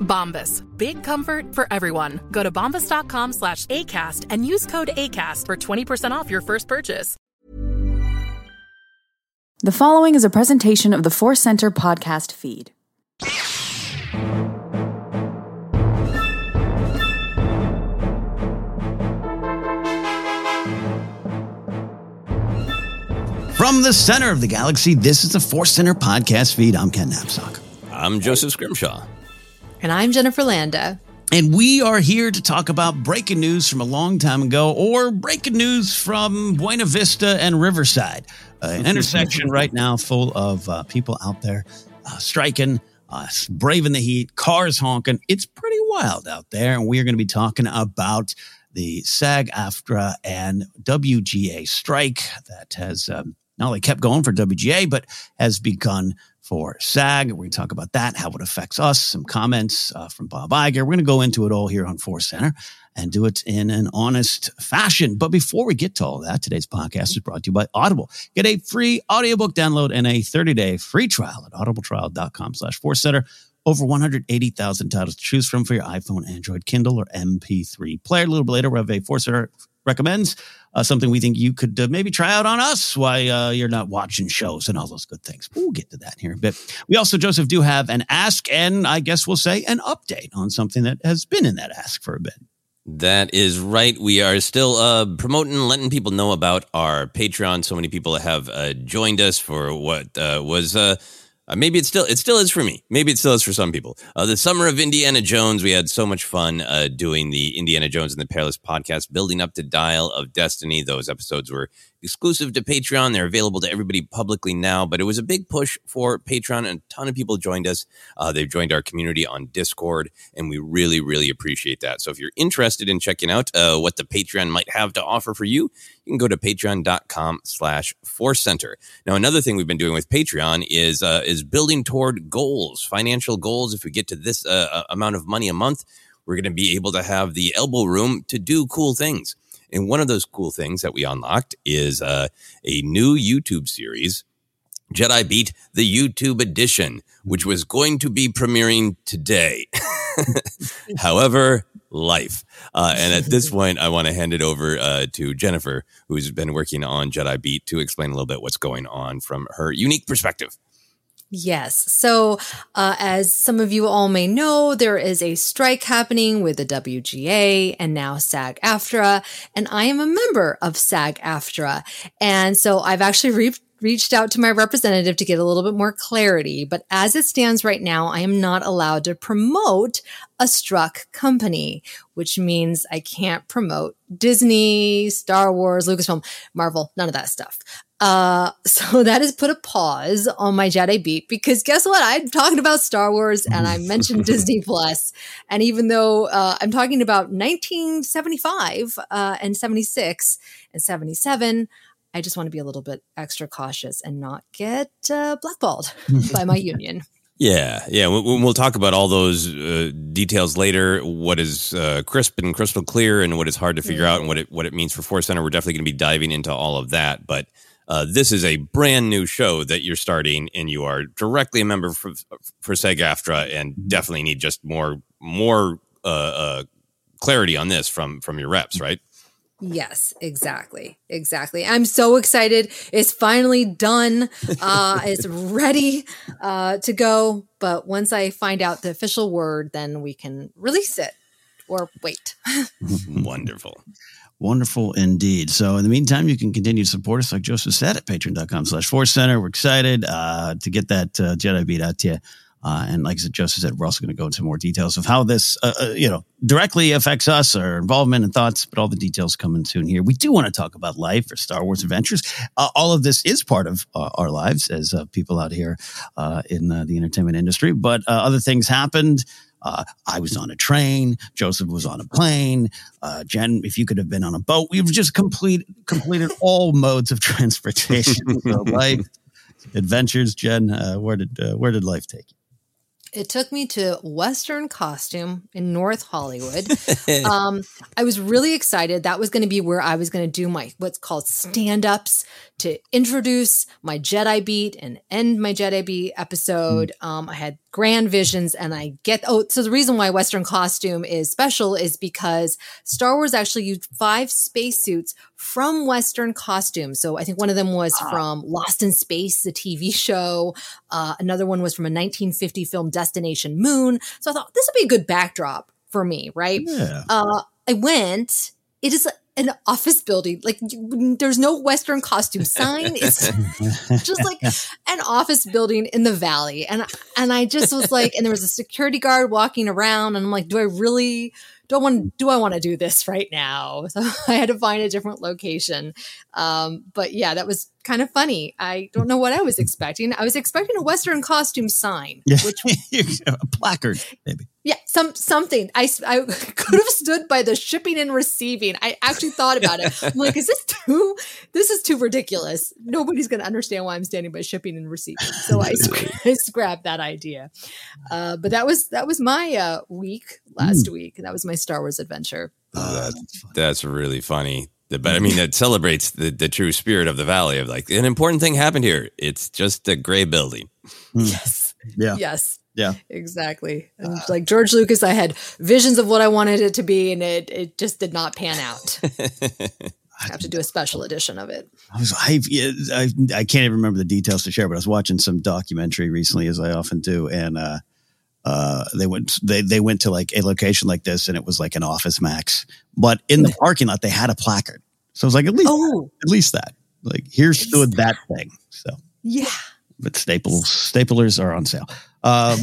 Bombas. Big comfort for everyone. Go to bombas.com slash ACAST and use code ACAST for 20% off your first purchase. The following is a presentation of the Force Center podcast feed. From the center of the galaxy, this is the Force Center podcast feed. I'm Ken Napzok. I'm Joseph Scrimshaw. And I'm Jennifer Landa. And we are here to talk about breaking news from a long time ago or breaking news from Buena Vista and Riverside, uh, an intersection right now full of uh, people out there uh, striking, uh, braving the heat, cars honking. It's pretty wild out there. And we're going to be talking about the SAG AFTRA and WGA strike that has um, not only kept going for WGA, but has begun for SAG. We're going to talk about that, how it affects us, some comments uh, from Bob Iger. We're going to go into it all here on Force Center and do it in an honest fashion. But before we get to all that, today's podcast is brought to you by Audible. Get a free audiobook download and a 30-day free trial at audibletrial.com slash Force Center. Over 180,000 titles to choose from for your iPhone, Android, Kindle, or MP3 player. A little bit later, we have a Force Center recommends uh, something we think you could uh, maybe try out on us why uh, you're not watching shows and all those good things. We'll get to that here bit. We also, Joseph, do have an ask and I guess we'll say an update on something that has been in that ask for a bit. That is right. We are still uh, promoting, letting people know about our Patreon. So many people have uh, joined us for what uh, was uh, maybe it still it still is for me. Maybe it still is for some people. Uh, the summer of Indiana Jones, we had so much fun uh, doing the Indiana Jones and the Perilous podcast, building up to Dial of Destiny. Those episodes were exclusive to Patreon. They're available to everybody publicly now, but it was a big push for Patreon. And a ton of people joined us. Uh, they've joined our community on Discord, and we really, really appreciate that. So if you're interested in checking out uh, what the Patreon might have to offer for you, you can go to patreon.com slash force center. Now, another thing we've been doing with Patreon is, uh, is building toward goals, financial goals. If we get to this uh, amount of money a month, we're going to be able to have the elbow room to do cool things. And one of those cool things that we unlocked is uh, a new YouTube series, Jedi Beat the YouTube Edition, which was going to be premiering today. However, life. Uh, and at this point, I want to hand it over uh, to Jennifer, who's been working on Jedi Beat, to explain a little bit what's going on from her unique perspective. Yes. So, uh, as some of you all may know, there is a strike happening with the WGA and now SAG AFTRA, and I am a member of SAG AFTRA. And so I've actually re- reached out to my representative to get a little bit more clarity. But as it stands right now, I am not allowed to promote a struck company, which means I can't promote Disney, Star Wars, Lucasfilm, Marvel, none of that stuff. Uh, so that has put a pause on my Jedi beat because guess what? I'm talking about Star Wars and I mentioned Disney Plus. And even though uh, I'm talking about 1975 uh, and 76 and 77, I just want to be a little bit extra cautious and not get uh, blackballed by my union. Yeah, yeah. We'll, talk about all those uh, details later. What is uh, crisp and crystal clear, and what is hard to figure out, and what it what it means for Force Center. We're definitely going to be diving into all of that. But uh, this is a brand new show that you're starting, and you are directly a member for, for SAG-AFTRA, and definitely need just more more uh, uh, clarity on this from from your reps, right? Yes, exactly. Exactly. I'm so excited. It's finally done. Uh, it's ready uh, to go. But once I find out the official word, then we can release it or wait. Wonderful. Wonderful indeed. So in the meantime, you can continue to support us, like Joseph said, at patreon.com slash force center. We're excited uh, to get that uh, Jedi beat out to you. Uh, and like I said, Joseph said, we're also going to go into more details of how this, uh, uh, you know, directly affects us, our involvement and thoughts. But all the details coming soon here. We do want to talk about life or Star Wars adventures. Uh, all of this is part of uh, our lives as uh, people out here in the entertainment industry. But other things happened. Uh, I was on a train. Joseph was on a plane. Uh, Jen, if you could have been on a boat, we've just complete completed all modes of transportation. so life adventures. Jen, uh, where did where did life take you? It took me to Western Costume in North Hollywood. um, I was really excited. That was going to be where I was going to do my what's called stand ups to introduce my Jedi beat and end my Jedi beat episode. Mm. Um, I had grand visions and I get, oh, so the reason why Western costume is special is because Star Wars actually used five spacesuits from Western costume. So I think one of them was ah. from Lost in Space, the TV show. Uh, another one was from a 1950 film, Destination Moon. So I thought this would be a good backdrop for me, right? Yeah. Uh, I went. It is an office building. Like there's no Western costume sign. It's just like an office building in the valley. And and I just was like, and there was a security guard walking around, and I'm like, do I really do I want do I want to do this right now? So I had to find a different location. Um, but yeah, that was kind of funny. I don't know what I was expecting. I was expecting a Western costume sign, which a placard, maybe. Yeah, some something. I, I could have stood by the shipping and receiving. I actually thought about it. I'm like, is this too? This is too ridiculous. Nobody's going to understand why I'm standing by shipping and receiving. So I, I scrapped that idea. Uh, but that was that was my uh, week last mm. week. That was my Star Wars adventure. Oh, that's, that's really funny. But I mean, it celebrates the, the true spirit of the valley of like an important thing happened here. It's just a gray building. Yes. Yeah. Yes. Yeah. Exactly. And uh, like George Lucas, I had visions of what I wanted it to be, and it it just did not pan out. I have to do a special edition of it. I was I, I I can't even remember the details to share, but I was watching some documentary recently, as I often do, and uh, uh, they went they they went to like a location like this, and it was like an Office Max, but in the parking lot they had a placard. So I was like, at least oh. at least that like here stood that thing. So yeah, but staples staplers are on sale. Um,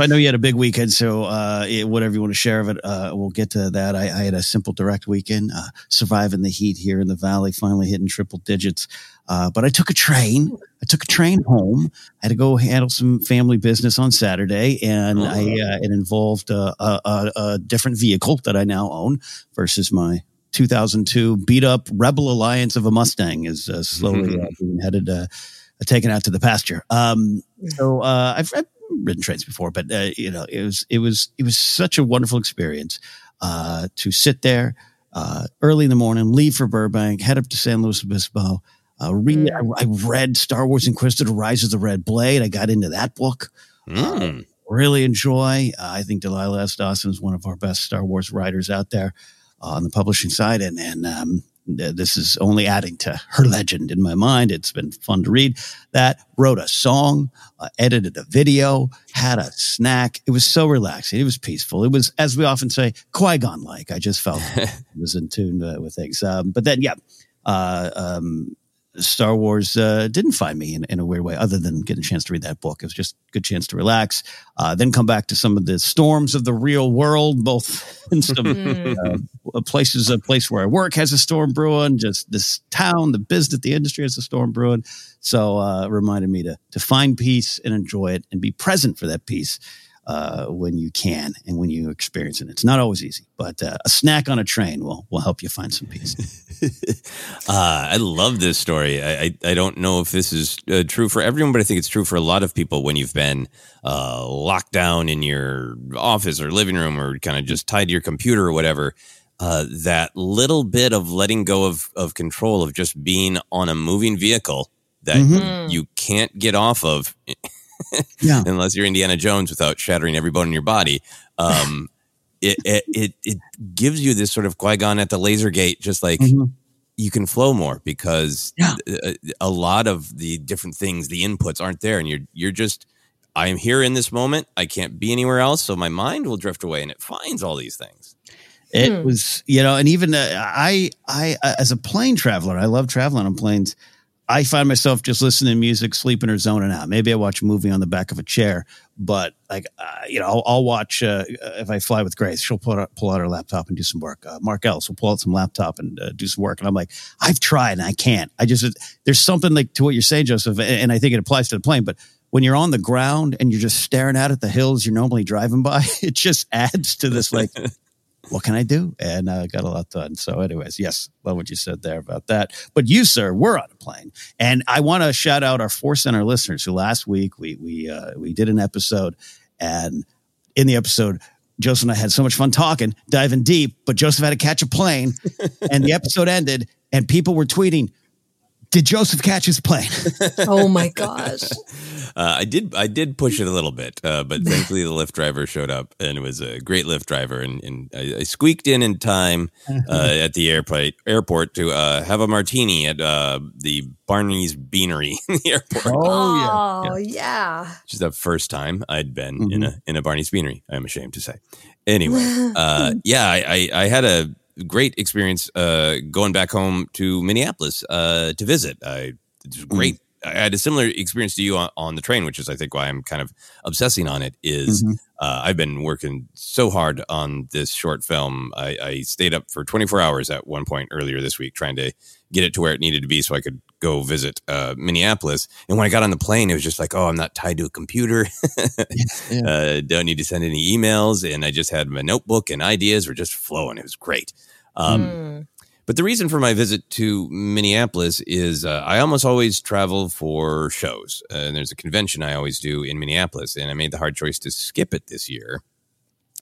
I know you had a big weekend, so uh, whatever you want to share of it, uh, we'll get to that. I, I had a simple direct weekend, uh, surviving the heat here in the valley, finally hitting triple digits. Uh, but I took a train. I took a train home. I had to go handle some family business on Saturday, and. I uh, it involved a, a, a different vehicle that I now own versus my 2002 beat up Rebel Alliance of a Mustang is uh, slowly uh, being headed uh, taken out to the pasture. Um, so uh, I've, I've ridden trains before, but uh, you know, it was it was it was such a wonderful experience uh, to sit there uh, early in the morning, leave for Burbank, head up to San Luis Obispo. Uh, read, I, I read Star Wars Inquisitor: Rise of the Red Blade. I got into that book. Mm. really enjoy. Uh, I think Delilah S. Dawson is one of our best Star Wars writers out there uh, on the publishing side, and and um, this is only adding to her legend in my mind. It's been fun to read that. Wrote a song, uh, edited a video, had a snack. It was so relaxing. It was peaceful. It was, as we often say, Qui Gon like. I just felt it was in tune uh, with things. Um, but then, yeah. Uh, um, Star Wars uh, didn't find me in, in a weird way, other than getting a chance to read that book. It was just a good chance to relax. Uh, then come back to some of the storms of the real world, both in some uh, places. A place where I work has a storm brewing. Just this town, the business, the industry has a storm brewing. So uh, reminded me to to find peace and enjoy it, and be present for that peace uh, when you can and when you experience it. It's not always easy, but uh, a snack on a train will will help you find some peace. Uh, I love this story. I, I, I don't know if this is uh, true for everyone, but I think it's true for a lot of people when you've been uh, locked down in your office or living room or kind of just tied to your computer or whatever. Uh, that little bit of letting go of, of control of just being on a moving vehicle that Mhm. you can't get off of Yeah. unless you're Indiana Jones without shattering every bone in your body. Um, it, it, it, it gives you this sort of Qui Gon at the laser gate, just like Mhm. you can flow more because Yeah. a, a lot of the different things, the inputs aren't there, and you're you're just. I am here in this moment. I can't be anywhere else, so my mind will drift away, and it finds all these things. It Hmm. was, you know, and even uh, I, I, uh, as a plane traveler, I love traveling on planes. I find myself just listening to music, sleeping or zoning out. Maybe I watch a movie on the back of a chair, but like, uh, you know, I'll, I'll watch, uh, if I fly with Grace, she'll pull out, pull out her laptop and do some work. Uh, Mark Ellis will pull out some laptop and uh, do some work. And I'm like, I've tried and I can't. I just, there's something like to what you're saying, Joseph, and- and I think it applies to the plane, but when you're on the ground and you're just staring out at the hills you're normally driving by, it just adds to this like, what can I do? And I uh, got a lot done. So, anyways, yes, love what you said there about that. But you, sir, were on a plane, and I want to shout out our Force Center listeners who last week we we uh, we did an episode, and in the episode. Joseph and I had so much fun talking, diving deep, but Joseph had to catch a plane and the episode ended and people were tweeting, did Joseph catch his plane? oh my gosh. Uh, I did I did push it a little bit, uh, but thankfully the Lyft driver showed up, and it was a great Lyft driver, and, and I, I squeaked in in time uh, at the airport airport to uh, have a martini at uh, the Barney's Beanery in the airport. Oh, yeah. which is the first time I'd been in a in a Barney's Beanery. I'm ashamed to say. Anyway, uh, yeah, I, I, I had a great experience uh, going back home to Minneapolis uh, to visit. I it was great. I had a similar experience to you on, on the train, which is I think why I'm kind of obsessing on it. Is Mhm. uh, I've been working so hard on this short film. I, I stayed up for 24 hours at one point earlier this week trying to get it to where it needed to be so I could go visit uh, Minneapolis. And when I got on the plane, it was just like, oh, I'm not tied to a computer. uh, don't need to send any emails. And I just had my notebook and ideas were just flowing. It was great. Um, Mm. But the reason for my visit to Minneapolis is uh, I almost always travel for shows. Uh, and there's a convention I always do in Minneapolis. And I made the hard choice to skip it this year,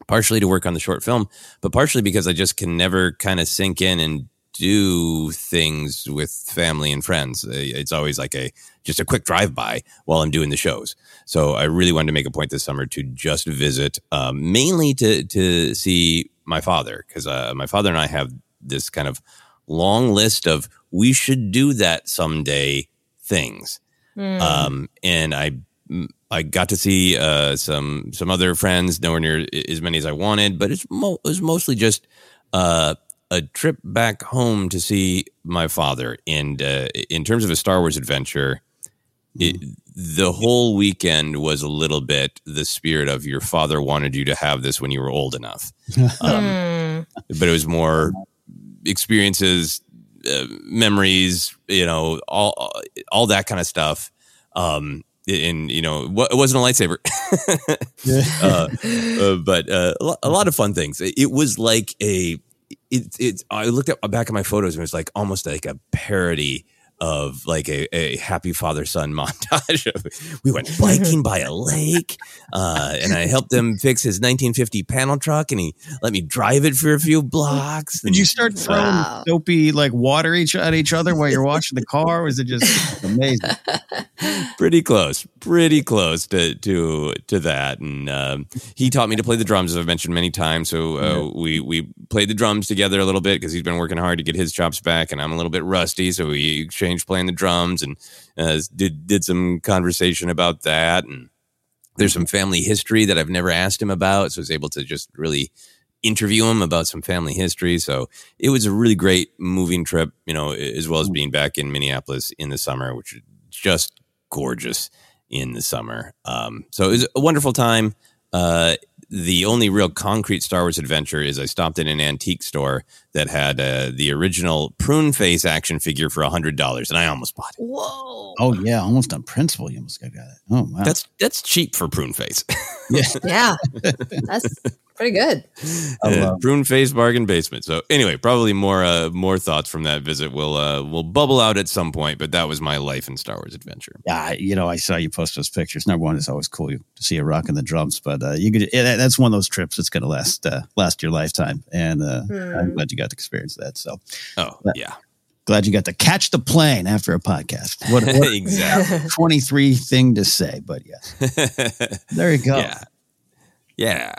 partially to work on the short film, but partially because I just can never kind of sink in and do things with family and friends. It's always like a just a quick drive by while I'm doing the shows. So I really wanted to make a point this summer to just visit, um, mainly to to see my father because uh, my father and I have this kind of long list of we should do that someday things. Mm. Um, and I I got to see uh, some some other friends, nowhere near as many as I wanted, but it's mo- it was mostly just uh, a trip back home to see my father. And uh, in terms of a Star Wars adventure, it, the whole weekend was a little bit the spirit of your father wanted you to have this when you were old enough. Um, Mm. but it was more experiences, uh, memories, you know, all all that kind of stuff. Um, and you know, it wasn't a lightsaber, uh, uh, but uh, a lot of fun things. It, it was like a. It, it, I looked at back at my photos and it was like almost like a parody of like a, a happy father son montage. we went biking by a lake, uh, and I helped him fix his 1950 panel truck, and he let me drive it for a few blocks. Did you start throwing wow. soapy like water each at each other while you're washing the car? Or was it just amazing? pretty close, pretty close to to to that. And um, he taught me to play the drums, as I've mentioned many times. So uh, yeah. we we played the drums together a little bit because he's been working hard to get his chops back, and I'm a little bit rusty. So we exchanged playing the drums and uh, did did some conversation about that. And there's some family history that I've never asked him about, so I was able to just really interview him about some family history. So it was a really great moving trip, you know, as well as being back in Minneapolis in the summer, which is just gorgeous in the summer. Um, so it was a wonderful time. Uh, the only real concrete Star Wars adventure is I stopped in an antique store that had uh, the original prune face action figure for hundred dollars, and I almost bought it. Whoa! Oh yeah, almost on principle. You almost got it. Oh wow, that's that's cheap for prune face. yeah, yeah, that's pretty good. Uh, prune face bargain basement. So anyway, probably more uh, more thoughts from that visit will uh, will bubble out at some point. But that was my life in Star Wars adventure. Yeah, you know, I saw you post those pictures. Number one, it's always cool to see you rocking the drums, but uh, you could that's one of those trips that's going to last uh, last your lifetime, and uh, hmm. I'm glad you got to experience that. So, oh yeah. Glad you got to catch the plane after a podcast. What, what exactly 23 thing to say, but yeah. there you go. Yeah. Yeah.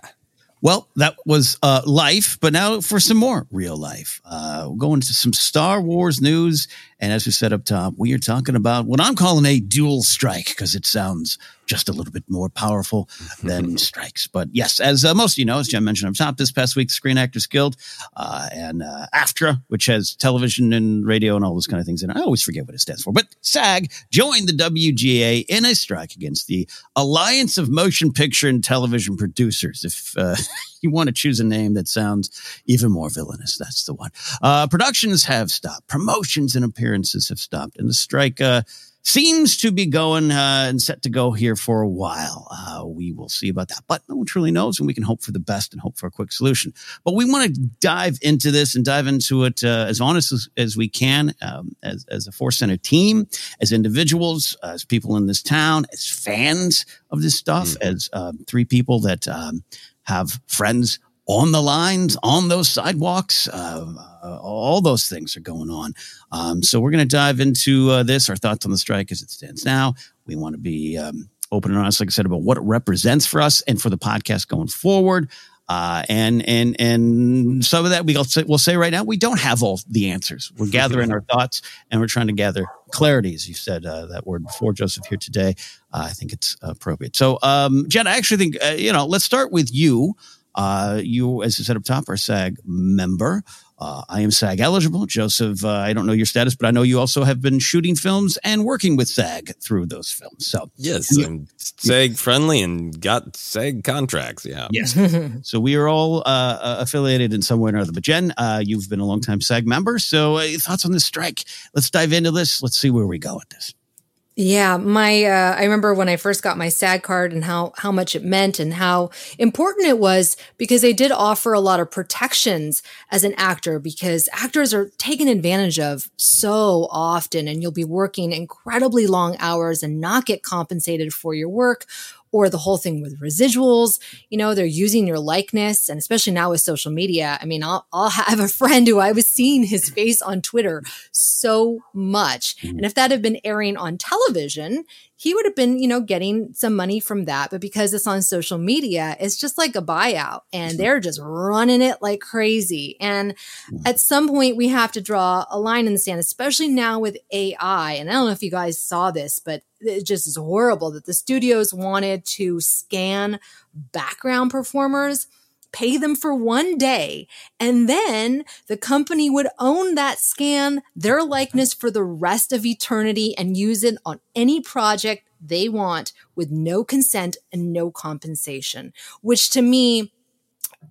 Well, that was uh, life, but now for some more real life. Uh, we'll go into some Star Wars news. And as we said up top, we are talking about what I'm calling a dual strike because it sounds just a little bit more powerful than strikes. But yes, as uh, most of you know, as Jim mentioned up top, this past week, the Screen Actors Guild uh, and uh, AFTRA, which has television and radio and all those kind of things. And I always forget what it stands for. But SAG joined the WGA in a strike against the Alliance of Motion Picture and Television Producers. If uh, you want to choose a name that sounds even more villainous, that's the one. Uh, productions have stopped, promotions and appearances have stopped, and the strike uh, seems to be going uh, and set to go here for a while. Uh, we will see about that, but no one truly knows, and we can hope for the best and hope for a quick solution. But we want to dive into this and dive into it uh, as honest as, as we can, um, as, as a Force Center team, as individuals, as people in this town, as fans of this stuff, mm-hmm. as um, three people that um, have friends on the lines, on those sidewalks. Uh, uh, all those things are going on. Um, so we're going to dive into uh, this, our thoughts on the strike as it stands now. We want to be um, open and honest, like I said, about what it represents for us and for the podcast going forward. Uh, and and and some of that we'll say, we'll say right now we don't have all the answers. We're gathering our thoughts and we're trying to gather clarity, as you said uh, that word before, Joseph, here today. Uh, I think it's appropriate. So, um, Jen, I actually think uh, you know. Let's start with you. Uh, you, as I said up top, are SAG member. Uh, I am SAG eligible. Joseph, uh, I don't know your status, but I know you also have been shooting films and working with SAG through those films. So, yes, you, I'm SAG friendly and got SAG contracts. Yeah. Yes. so, we are all uh, uh, affiliated in some way or another. But, Jen, uh, you've been a long-time SAG member. So, uh, thoughts on this strike? Let's dive into this. Let's see where we go with this. Yeah, my uh, I remember when I first got my SAG card and how how much it meant and how important it was because they did offer a lot of protections as an actor because actors are taken advantage of so often and you'll be working incredibly long hours and not get compensated for your work or the whole thing with residuals. You know, they're using your likeness, and especially now with social media. I mean, I'll, I'll have a friend who I was seeing his face on Twitter so much. Mm-hmm. And if that had been airing on television, he would have been, you know, getting some money from that. But because it's on social media, it's just like a buyout and they're just running it like crazy. And hmm. at some point, we have to draw a line in the sand, especially now with AI. And I don't know if you guys saw this, but it just is horrible that the studios wanted to scan background performers pay them for one day, and then the company would own that scan, their likeness for the rest of eternity, and use it on any project they want with no consent and no compensation, which to me,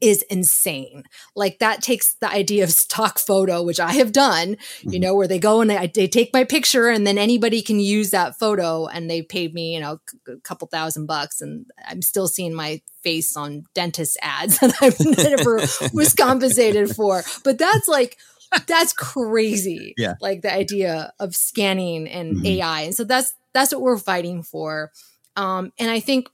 is insane. Like that takes the idea of stock photo, which I have done, you mm-hmm. know, where they go and they, they, take my picture and then anybody can use that photo and they paid me, you know, a couple thousand bucks and I'm still seeing my face on dentist ads that I've never was compensated for. But that's like that's crazy. Yeah. Like the idea of scanning and Mhm. AI. And so that's that's what we're fighting for. Um, and I think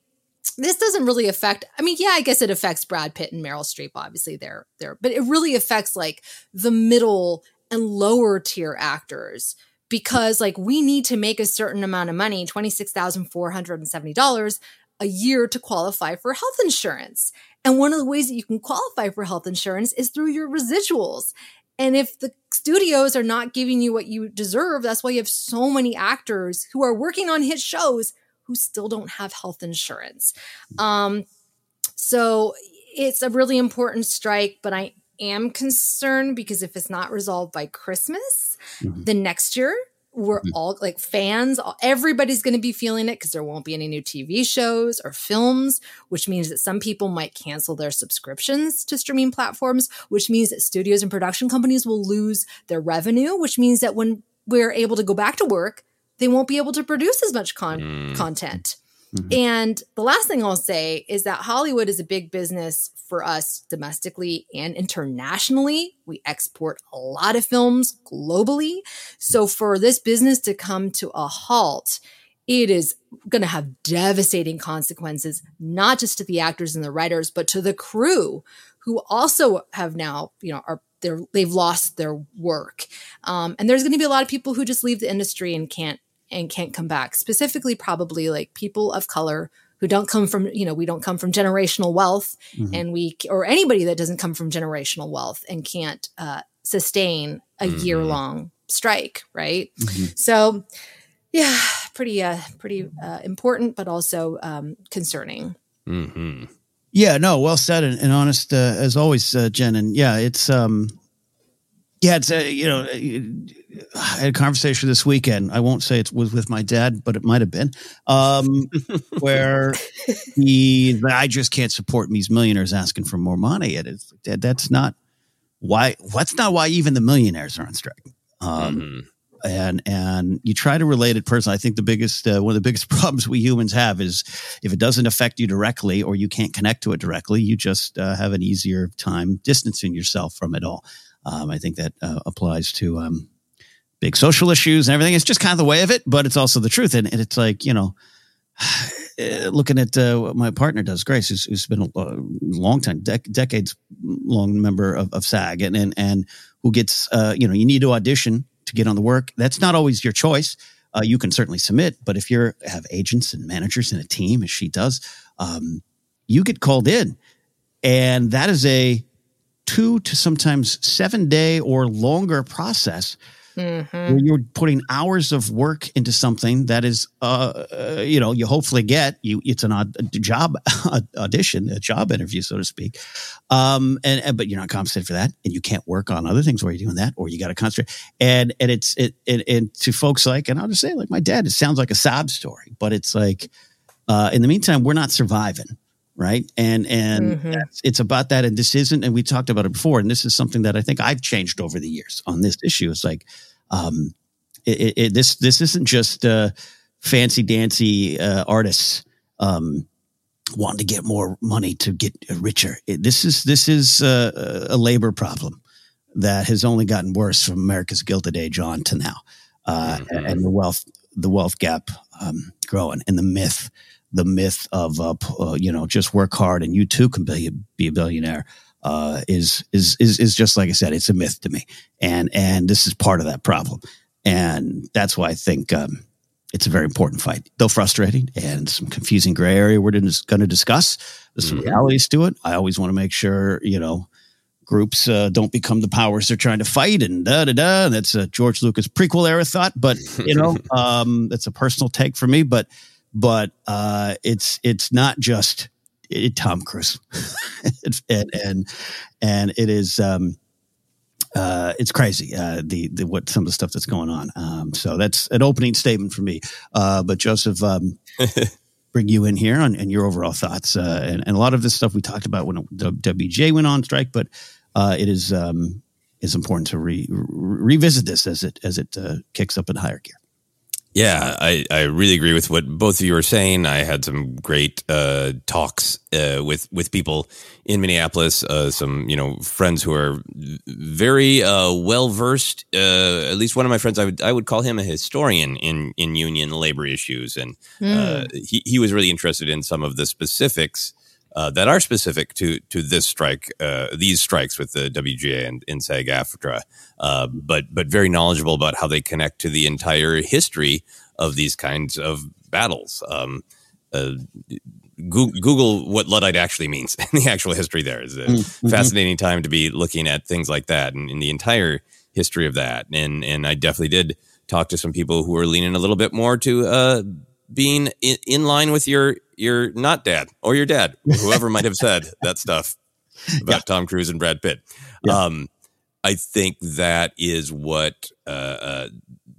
this doesn't really affect I mean, yeah, I guess it affects Brad Pitt and Meryl Streep, obviously they're there, but it really affects like the middle and lower tier actors because like we need to make a certain amount of money, $26,470 a year to qualify for health insurance. And one of the ways that you can qualify for health insurance is through your residuals. And if the studios are not giving you what you deserve, that's why you have so many actors who are working on hit shows who still don't have health insurance. Um, so it's a really important strike, but I am concerned because if it's not resolved by Christmas, the next year, we're all like fans, everybody's going to be feeling it because there won't be any new TV shows or films, which means that some people might cancel their subscriptions to streaming platforms, which means that studios and production companies will lose their revenue, which means that when we're able to go back to work, they won't be able to produce as much con- content. And the last thing I'll say is that Hollywood is a big business for us domestically and internationally. We export a lot of films globally. So for this business to come to a halt, it is going to have devastating consequences, not just to the actors and the writers, but to the crew who also have now, you know, are they're, they've lost their work. Um, and there's going to be a lot of people who just leave the industry and can't and can't come back. Specifically, probably like people of color who don't come from, you know, we don't come from generational wealth, Mhm. and we or anybody that doesn't come from generational wealth and can't uh, sustain a year long strike, right? So, yeah, pretty uh, pretty uh, important, but also um, concerning. Mm-hmm. Yeah, no, well said and, and honest uh, as always, uh, Jen. And yeah, it's um, yeah, it's uh, you know, uh, I had a conversation this weekend. I won't say it was with my dad, but it might have been, um, where he I just can't support these millionaires asking for more money. It is that, that's not why. What's not why even the millionaires are on strike. Um, and and you try to relate it personally. I think the biggest uh, one of the biggest problems we humans have is if it doesn't affect you directly or you can't connect to it directly, you just uh, have an easier time distancing yourself from it all. Um, I think that uh, applies to um, big social issues and everything. It's just kind of the way of it, but it's also the truth. And, and it's like you know, uh, looking at uh, what my partner does, Grace, who's, who's been a long time, dec- decades long member of, of SAG, and and and who gets uh, you know, you need to audition to get on the work. That's not always your choice. Uh, you can certainly submit, but if you have agents and managers and a team, as she does, um, you get called in, and that is a two to sometimes seven day or longer process Mm-hmm. where you're putting hours of work into something that is, uh, uh, you know, you hopefully get you. It's an odd job audition, a job interview, so to speak. Um, and, and but you're not compensated for that, and you can't work on other things while you're doing that, or you got to concentrate. And and it's it, and and to folks like, and I'll just say, like my dad, it sounds like a sob story, but it's like, uh, in the meantime, we're not surviving right? And and Mhm. it's about that and this isn't and we talked about it before and this is something that i think i've changed over the years on this issue. It's like um it, it, it- this this isn't just uh fancy dancy uh artists um wanting to get more money to get richer. This is this is uh, a labor problem that has only gotten worse from america's gilded age on to now uh and the wealth the wealth gap um growing and the myth the myth of uh, uh, you know just work hard and you too can be, be a billionaire uh, is is is is just like I said, it's a myth to me, and and this is part of that problem, and that's why I think um, it's a very important fight, though frustrating and some confusing gray area we're going to discuss. There's some realities to it. I always want to make sure you know groups uh, don't become the powers they're trying to fight and da da da. That's a George Lucas prequel era thought, but you know um, that's a personal take for me, but but uh, it's it's not just it, Tom Cruise, and and and it is um, uh, it's crazy uh, the the what some of the stuff that's going on. Um, so that's an opening statement for me. Uh, but Joseph, um, bring you in here on, and your overall thoughts uh, and, and a lot of this stuff we talked about when WJ went on strike, but uh, it is um, is important to re, re- revisit this as it as it uh, kicks up in higher gear. Yeah, I, I really agree with what both of you are saying. I had some great uh, talks uh, with with people in Minneapolis. Uh, some you know friends who are very uh, well versed. Uh, at least one of my friends, I would I would call him a historian in in union labor issues, and Mm. he he was really interested in some of the specifics. Uh, that are specific to to this strike, uh, these strikes with the WGA and, and SAG-AFTRA, uh, but but very knowledgeable about how they connect to the entire history of these kinds of battles. Um, uh, Goo- Google what Luddite actually means and the actual history there is a Mhm. fascinating time to be looking at things like that and in the entire history of that. And and I definitely did talk to some people who were leaning a little bit more to uh, being in, in line with your your not dad or your dad, whoever might have said that stuff about Tom Cruise and Brad Pitt. Um, I think that is what uh, uh,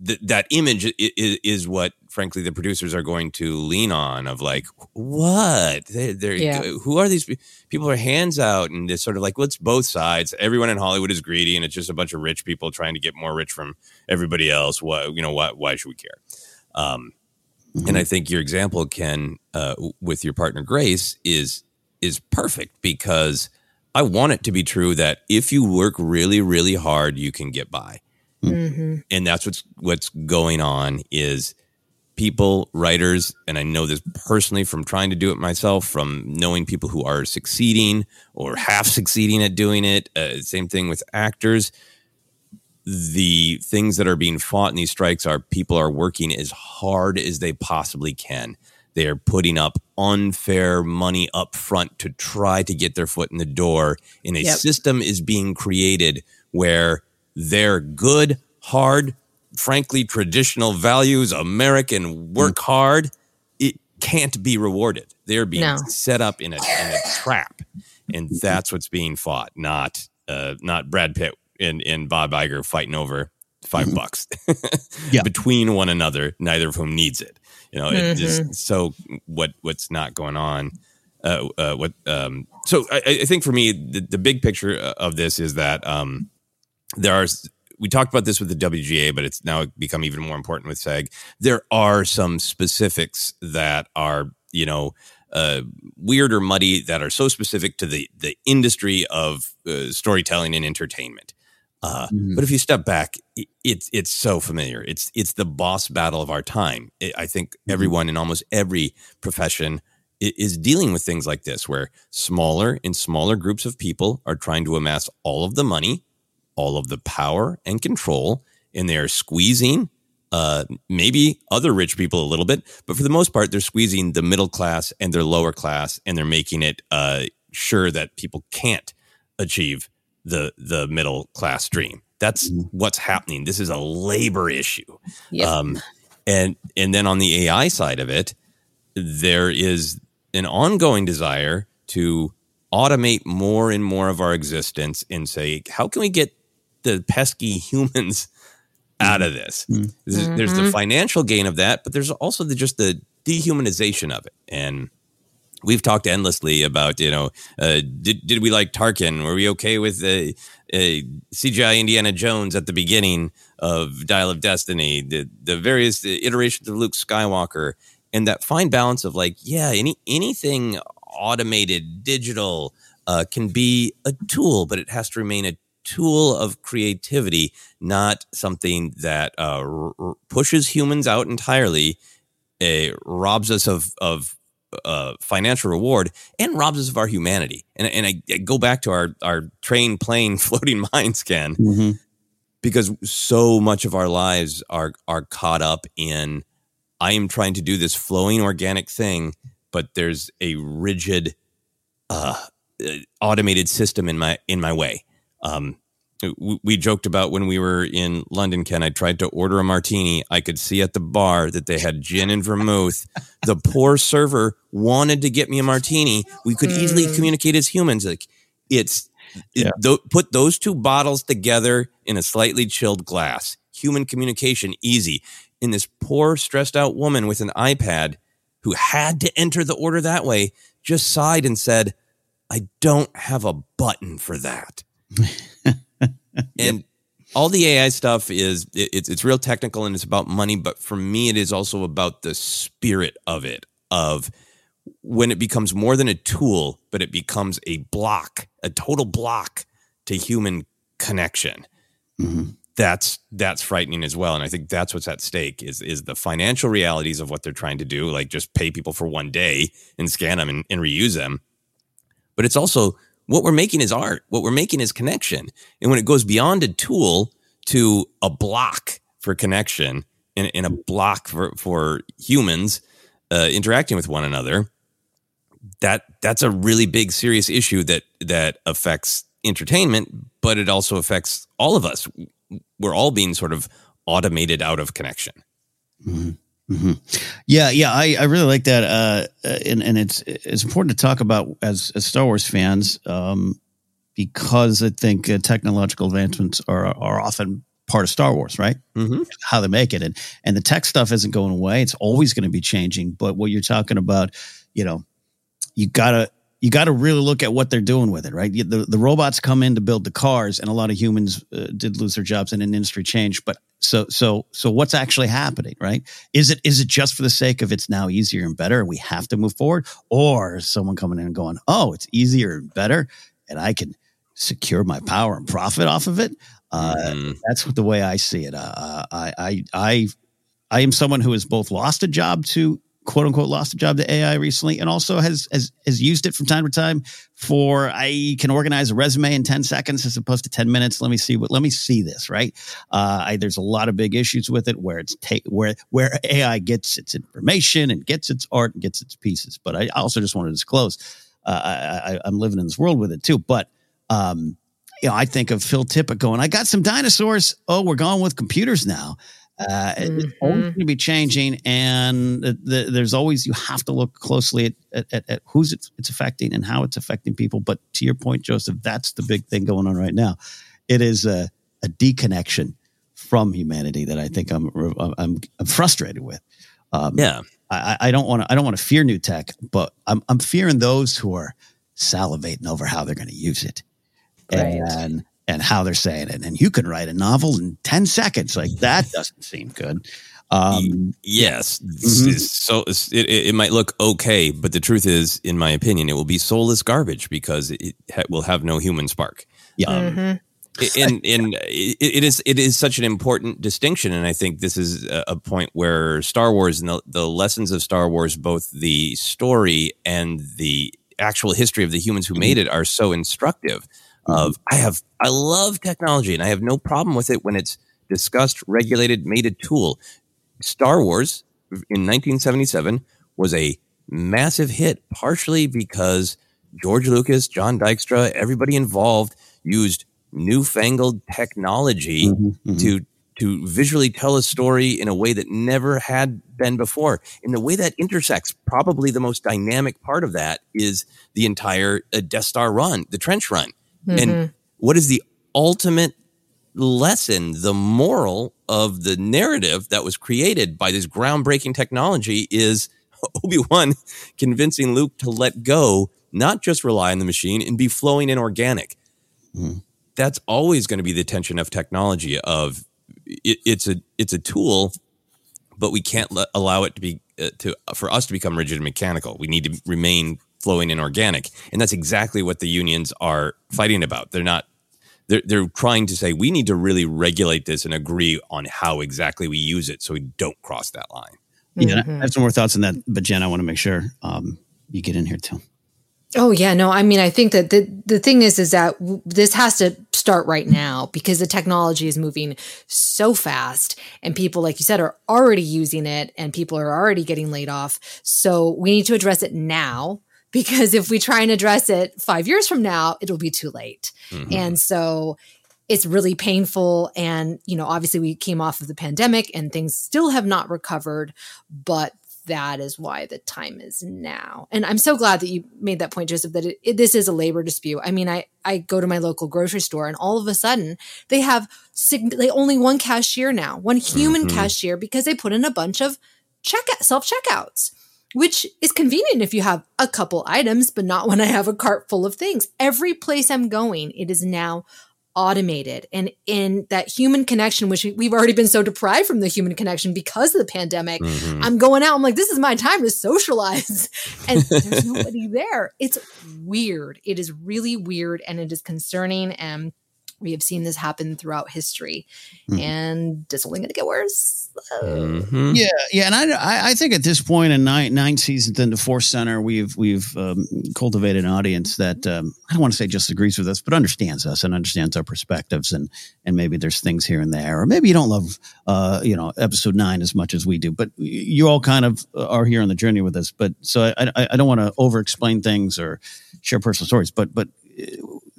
th- that image is, is what, frankly, the producers are going to lean on. Of like, what? They, they're Yeah. who are these pe- people? Are hands out, and it's sort of like, well, it's both sides. Everyone in Hollywood is greedy, and it's just a bunch of rich people trying to get more rich from everybody else. Why, you know, why? Why should we care? Um, and I think your example, Ken, uh, with your partner Grace, is is perfect because I want it to be true that if you work really, really hard, you can get by. Mhm. And that's what's what's going on is people, writers, and I know this personally from trying to do it myself, from knowing people who are succeeding or half succeeding at doing it. Uh, same thing with actors. The things that are being fought in these strikes are people are working as hard as they possibly can. They are putting up unfair money up front to try to get their foot in the door. And a Yep. system is being created where their good, hard, frankly, traditional values, American work hard, it can't be rewarded. They're being No. set up in a, in a trap. And that's what's being fought, not uh, not Brad Pitt and, and Bob Iger fighting over 5 bucks Yeah. between one another, neither of whom needs it. You know, it Mhm. just so what what's not going on. Uh, uh, what um, so I, I think for me the, the big picture of this is that um, there are we talked about this with the WGA, but it's now become even more important with SAG. There are some specifics that are you know uh, weird or muddy that are so specific to the the industry of uh, storytelling and entertainment. Uh, Mhm. But if you step back, i- it's it's so familiar. It's it's the boss battle of our time. I I think everyone in almost every profession is dealing with things like this, where smaller and smaller groups of people are trying to amass all of the money, all of the power and control, and they are squeezing uh, maybe other rich people a little bit, but for the most part, they're squeezing the middle class and their lower class, and they're making it uh, sure that people can't achieve the the middle class dream. That's what's happening. This is a labor issue. Yep. Um, and and then on the AI side of it, there is an ongoing desire to automate more and more of our existence and say, how can we get the pesky humans out of this? There's, there's the Mhm. financial gain of that, but there's also the, just the dehumanization of it. And we've talked endlessly about, you know, uh, did, did we like Tarkin? Were we okay with the uh, CGI Indiana Jones at the beginning of Dial of Destiny? The, the various iterations of Luke Skywalker and that fine balance of like, yeah, any anything automated, digital uh, can be a tool, but it has to remain a tool of creativity, not something that uh, r- r- pushes humans out entirely, uh, robs us of of uh, financial reward, and robs us of our humanity. And and I, I go back to our our train, plane, floating mind scan Mhm. because so much of our lives are are caught up in I am trying to do this flowing organic thing, but there's a rigid uh, uh, automated system in my in my way. Um, we, we joked about when we were in London, Ken. I tried to order a martini. I could see at the bar that they had gin and vermouth. the poor server wanted to get me a martini. We could easily Mm. communicate as humans. Like it's it- Yeah. tho- put those two bottles together in a slightly chilled glass. Human communication easy. In this poor stressed out woman with an iPad who had to enter the order that way just sighed and said, "I don't have a button for that." and all the AI stuff is it, it's it's real technical and it's about money, but for me, it is also about the spirit of it. Of when it becomes more than a tool, but it becomes a block, a total block to human connection. Mm-hmm. That's that's frightening as well, and I think that's what's at stake is is the financial realities of what they're trying to do, like just pay people for one day and scan them and, and reuse them. But it's also what we're making is art. What we're making is connection. And when it goes beyond a tool to a block for connection and, and a block for, for humans uh, interacting with one another, that that's a really big, serious issue that that affects entertainment, but it also affects all of us. We're all being sort of automated out of connection. Mm-hmm. Mm-hmm. Yeah, yeah, I, I really like that, uh, and and it's it's important to talk about as, as Star Wars fans, um, because I think uh, technological advancements are are often part of Star Wars, right? Mm-hmm. How they make it, and and the tech stuff isn't going away; it's always going to be changing. But what you're talking about, you know, you gotta you got to really look at what they're doing with it, right? The, the robots come in to build the cars, and a lot of humans uh, did lose their jobs, and an industry changed. But so, so, so, what's actually happening, right? Is it is it just for the sake of it's now easier and better, and we have to move forward, or is someone coming in and going, "Oh, it's easier and better, and I can secure my power and profit off of it"? Uh, mm. That's the way I see it. Uh, I, I, I, I am someone who has both lost a job to quote unquote lost a job to AI recently and also has, has, has used it from time to time for I can organize a resume in 10 seconds as opposed to 10 minutes. Let me see what, let me see this, right? Uh, I, there's a lot of big issues with it where it's take, where, where AI gets its information and gets its art and gets its pieces. But I also just want to disclose, uh, I, I'm living in this world with it too. But, um, you know, I think of Phil Tippett going, I got some dinosaurs. Oh, we're going with computers now. Uh, mm-hmm. It's always going to be changing, and the, the, there's always you have to look closely at, at, at who's it's, it's, affecting and how it's affecting people. But to your point, Joseph, that's the big thing going on right now. It is a, a deconnection from humanity that I think I'm I'm, I'm frustrated with. Um, yeah, I, I don't want to I don't want to fear new tech, but I'm I'm fearing those who are salivating over how they're going to use it. Right. And and how they're saying it. And you can write a novel in 10 seconds. Like that doesn't seem good. Um, yes. Mm-hmm. So it, it, might look okay, but the truth is, in my opinion, it will be soulless garbage because it ha- will have no human spark. Yeah. Um, mm-hmm. and and it, it is it is such an important distinction, and I think this is a point where Star Wars and the, the lessons of Star Wars, both the story and the actual history of the humans who made it, are so instructive of I have I love technology and I have no problem with it when it's discussed, regulated, made a tool. Star Wars in 1977 was a massive hit, partially because George Lucas, John Dykstra, everybody involved used newfangled technology mm-hmm, mm-hmm. to to visually tell a story in a way that never had been before. In the way that intersects, probably the most dynamic part of that is the entire uh, Death Star run, the trench run. Mm-hmm. And what is the ultimate lesson, the moral of the narrative that was created by this groundbreaking technology is Obi-Wan convincing Luke to let go, not just rely on the machine and be flowing and organic. Mm. That's always going to be the tension of technology of it, it's a it's a tool, but we can't let, allow it to be uh, to for us to become rigid and mechanical. We need to remain flowing and organic. And that's exactly what the unions are fighting about. They're not they're they're trying to say we need to really regulate this and agree on how exactly we use it so we don't cross that line. Yeah, mm-hmm. I have some more thoughts on that, but Jen, I want to make sure um, you get in here too. Oh yeah, no, I mean I think that the the thing is is that w- this has to start right now because the technology is moving so fast and people like you said are already using it and people are already getting laid off. So we need to address it now because if we try and address it five years from now, it'll be too late. Mm-hmm. And so it's really painful. And, you know, obviously we came off of the pandemic and things still have not recovered, but that is why the time is now. And I'm so glad that you made that point, Joseph, that it, it, this is a labor dispute. I mean, I, I go to my local grocery store and all of a sudden they have sig- they only one cashier now, one human mm-hmm. cashier because they put in a bunch of check self checkouts which is convenient if you have a couple items, but not when I have a cart full of things. Every place I'm going, it is now automated and in that human connection which we've already been so deprived from the human connection because of the pandemic. Mhm. i'm going out i'm like this is my time to socialize. And there's nobody there. It's weird. It is really weird and it is concerning. And we have seen this happen throughout history Mhm. and it's only going to get worse Mhm. Yeah, yeah, and I, I, I think at this point in nine nine seasons into Force Center, we've we've um, cultivated an audience that um, I don't want to say just agrees with us, but understands us and understands our perspectives, and and maybe there's things here and there, or maybe you don't love uh, you know episode nine as much as we do, but you all kind of are here on the journey with us. But so I I, I don't want to over explain things or share personal stories, but but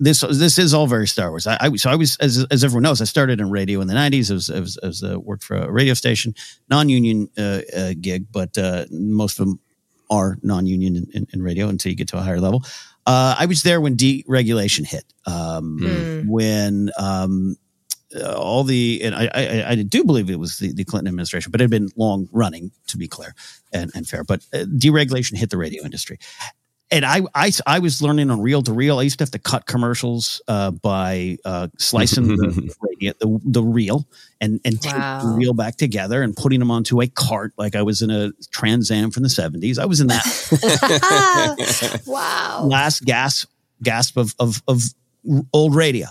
this this is all very Star Wars. I, I so I was as as everyone knows, I started in radio in the '90s. I was I was, I was uh, worked for a radio station, non-union uh, uh, gig, but uh, most of them are non-union in, in, in radio until you get to a higher level. Uh, I was there when deregulation hit. Um, Mm. When um, uh, all the and I, I I do believe it was the, the Clinton administration, but it had been long running to be clear and, and fair. But uh, deregulation hit the radio industry, and I, I I was learning on reel to reel. I used to have to cut commercials uh, by uh, slicing the radio, the, the reel, and and tape the reel back together and putting them onto a cart like I was in a Trans Am from the seventies. I was in that wow last gasp gasp of of, of old radio.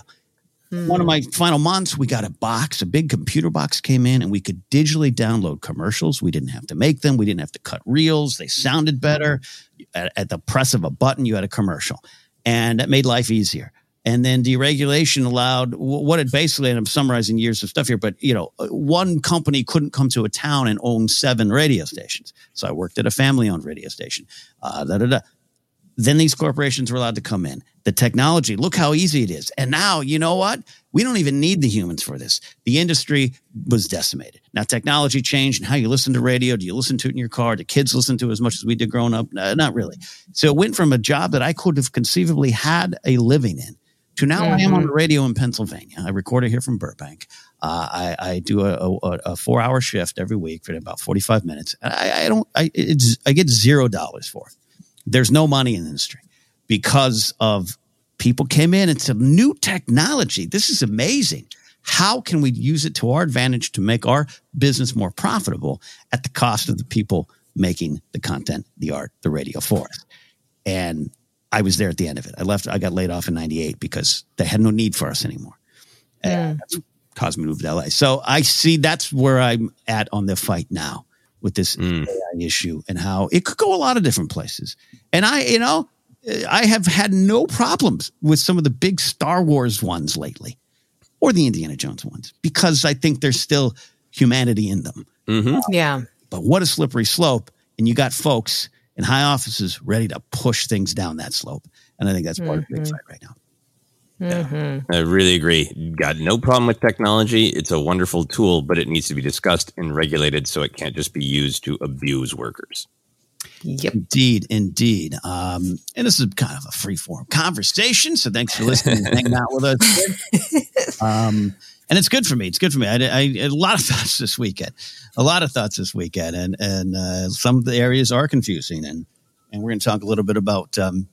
One of my final months, we got a box, a big computer box came in, and we could digitally download commercials. We didn't have to make them. We didn't have to cut reels. They sounded better. At, at the press of a button, you had a commercial, and that made life easier. And then deregulation allowed what it basically, and I'm summarizing years of stuff here, but you know, uh, one company couldn't come to a town and own seven radio stations. So I worked at a family-owned radio station. Uh, da, da, da then these corporations were allowed to come in. The technology, look how easy it is. And now, you know what? We don't even need the humans for this. The industry was decimated. Now, technology changed and how you listen to radio. Do you listen to it in your car? Do kids listen to it as much as we did growing up? Uh, not really. So it went from a job that I could have conceivably had a living in to now I am on the radio in Pennsylvania. I record it here from Burbank. Uh, I, I do a, a, a four hour shift every week for about 45 minutes. I, I don't, I, it's, I get zero dollars for it there's no money in the industry because of people came in. And said new technology. This is amazing. How can we use it to our advantage to make our business more profitable at the cost of the people making the content the art the radio for us? And i was there at the end of it. I left i got laid off in 98 because they had no need for us anymore. And that's caused me to move to la so i see that's where i'm at on the fight now with this Mm. AI issue and how it could go a lot of different places. And I, you know, I have had no problems with some of the big Star Wars ones lately or the Indiana Jones ones because I think there's still humanity in them. Mhm. yeah But what a slippery slope. And you got folks in high offices ready to push things down that slope. And I think that's part of the big Mhm. fight right now. Mm-hmm. I really agree. Got no problem with technology. It's a wonderful tool, but it needs to be discussed and regulated so it can't just be used to abuse workers. Yep. Indeed, indeed. Um, and this is kind of a free form conversation. So thanks for listening and hanging out with us. Um, and it's good for me. It's good for me. I, I, a lot of thoughts this weekend, a lot of thoughts this weekend, and and uh, some of the areas are confusing, and and we're going to talk a little bit about um,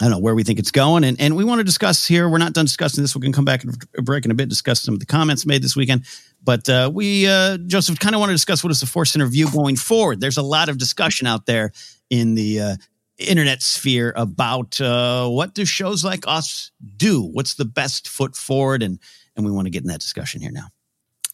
I don't know where we think it's going, and and we want to discuss here. We're not done discussing this. We can come back and break in a bit, discuss some of the comments made this weekend. But uh, we, uh, Joseph, kind of want to discuss what is the Force interview going forward. There's a lot of discussion out there in the uh, internet sphere about uh, what do shows like us do? What's the best foot forward? And and we want to get in that discussion here now.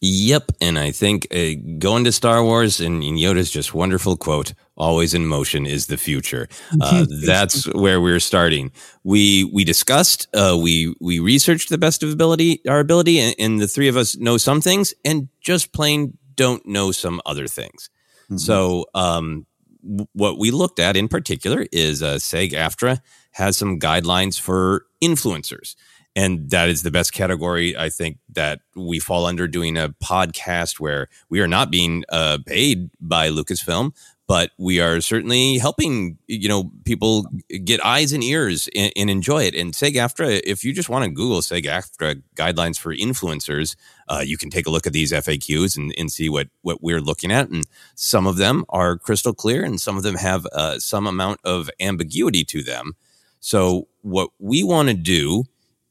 Yep, and I think uh, going to Star Wars and Yoda's just wonderful quote: "Always in motion is the future." Uh, that's where we're starting. We we discussed, uh, we we researched the best of ability, our ability, and, and the three of us know some things, and just plain don't know some other things. So, um, w- what we looked at in particular is uh, SAG-AFTRA has some guidelines for influencers and that is the best category i think that we fall under doing a podcast where we are not being uh, paid by lucasfilm but we are certainly helping you know people get eyes and ears and, and enjoy it. And SAG-AFTRA if you just want to google SAG-AFTRA guidelines for influencers uh, you can take a look at these faqs and, and see what what we're looking at. And some of them are crystal clear and some of them have uh, some amount of ambiguity to them. So what we want to do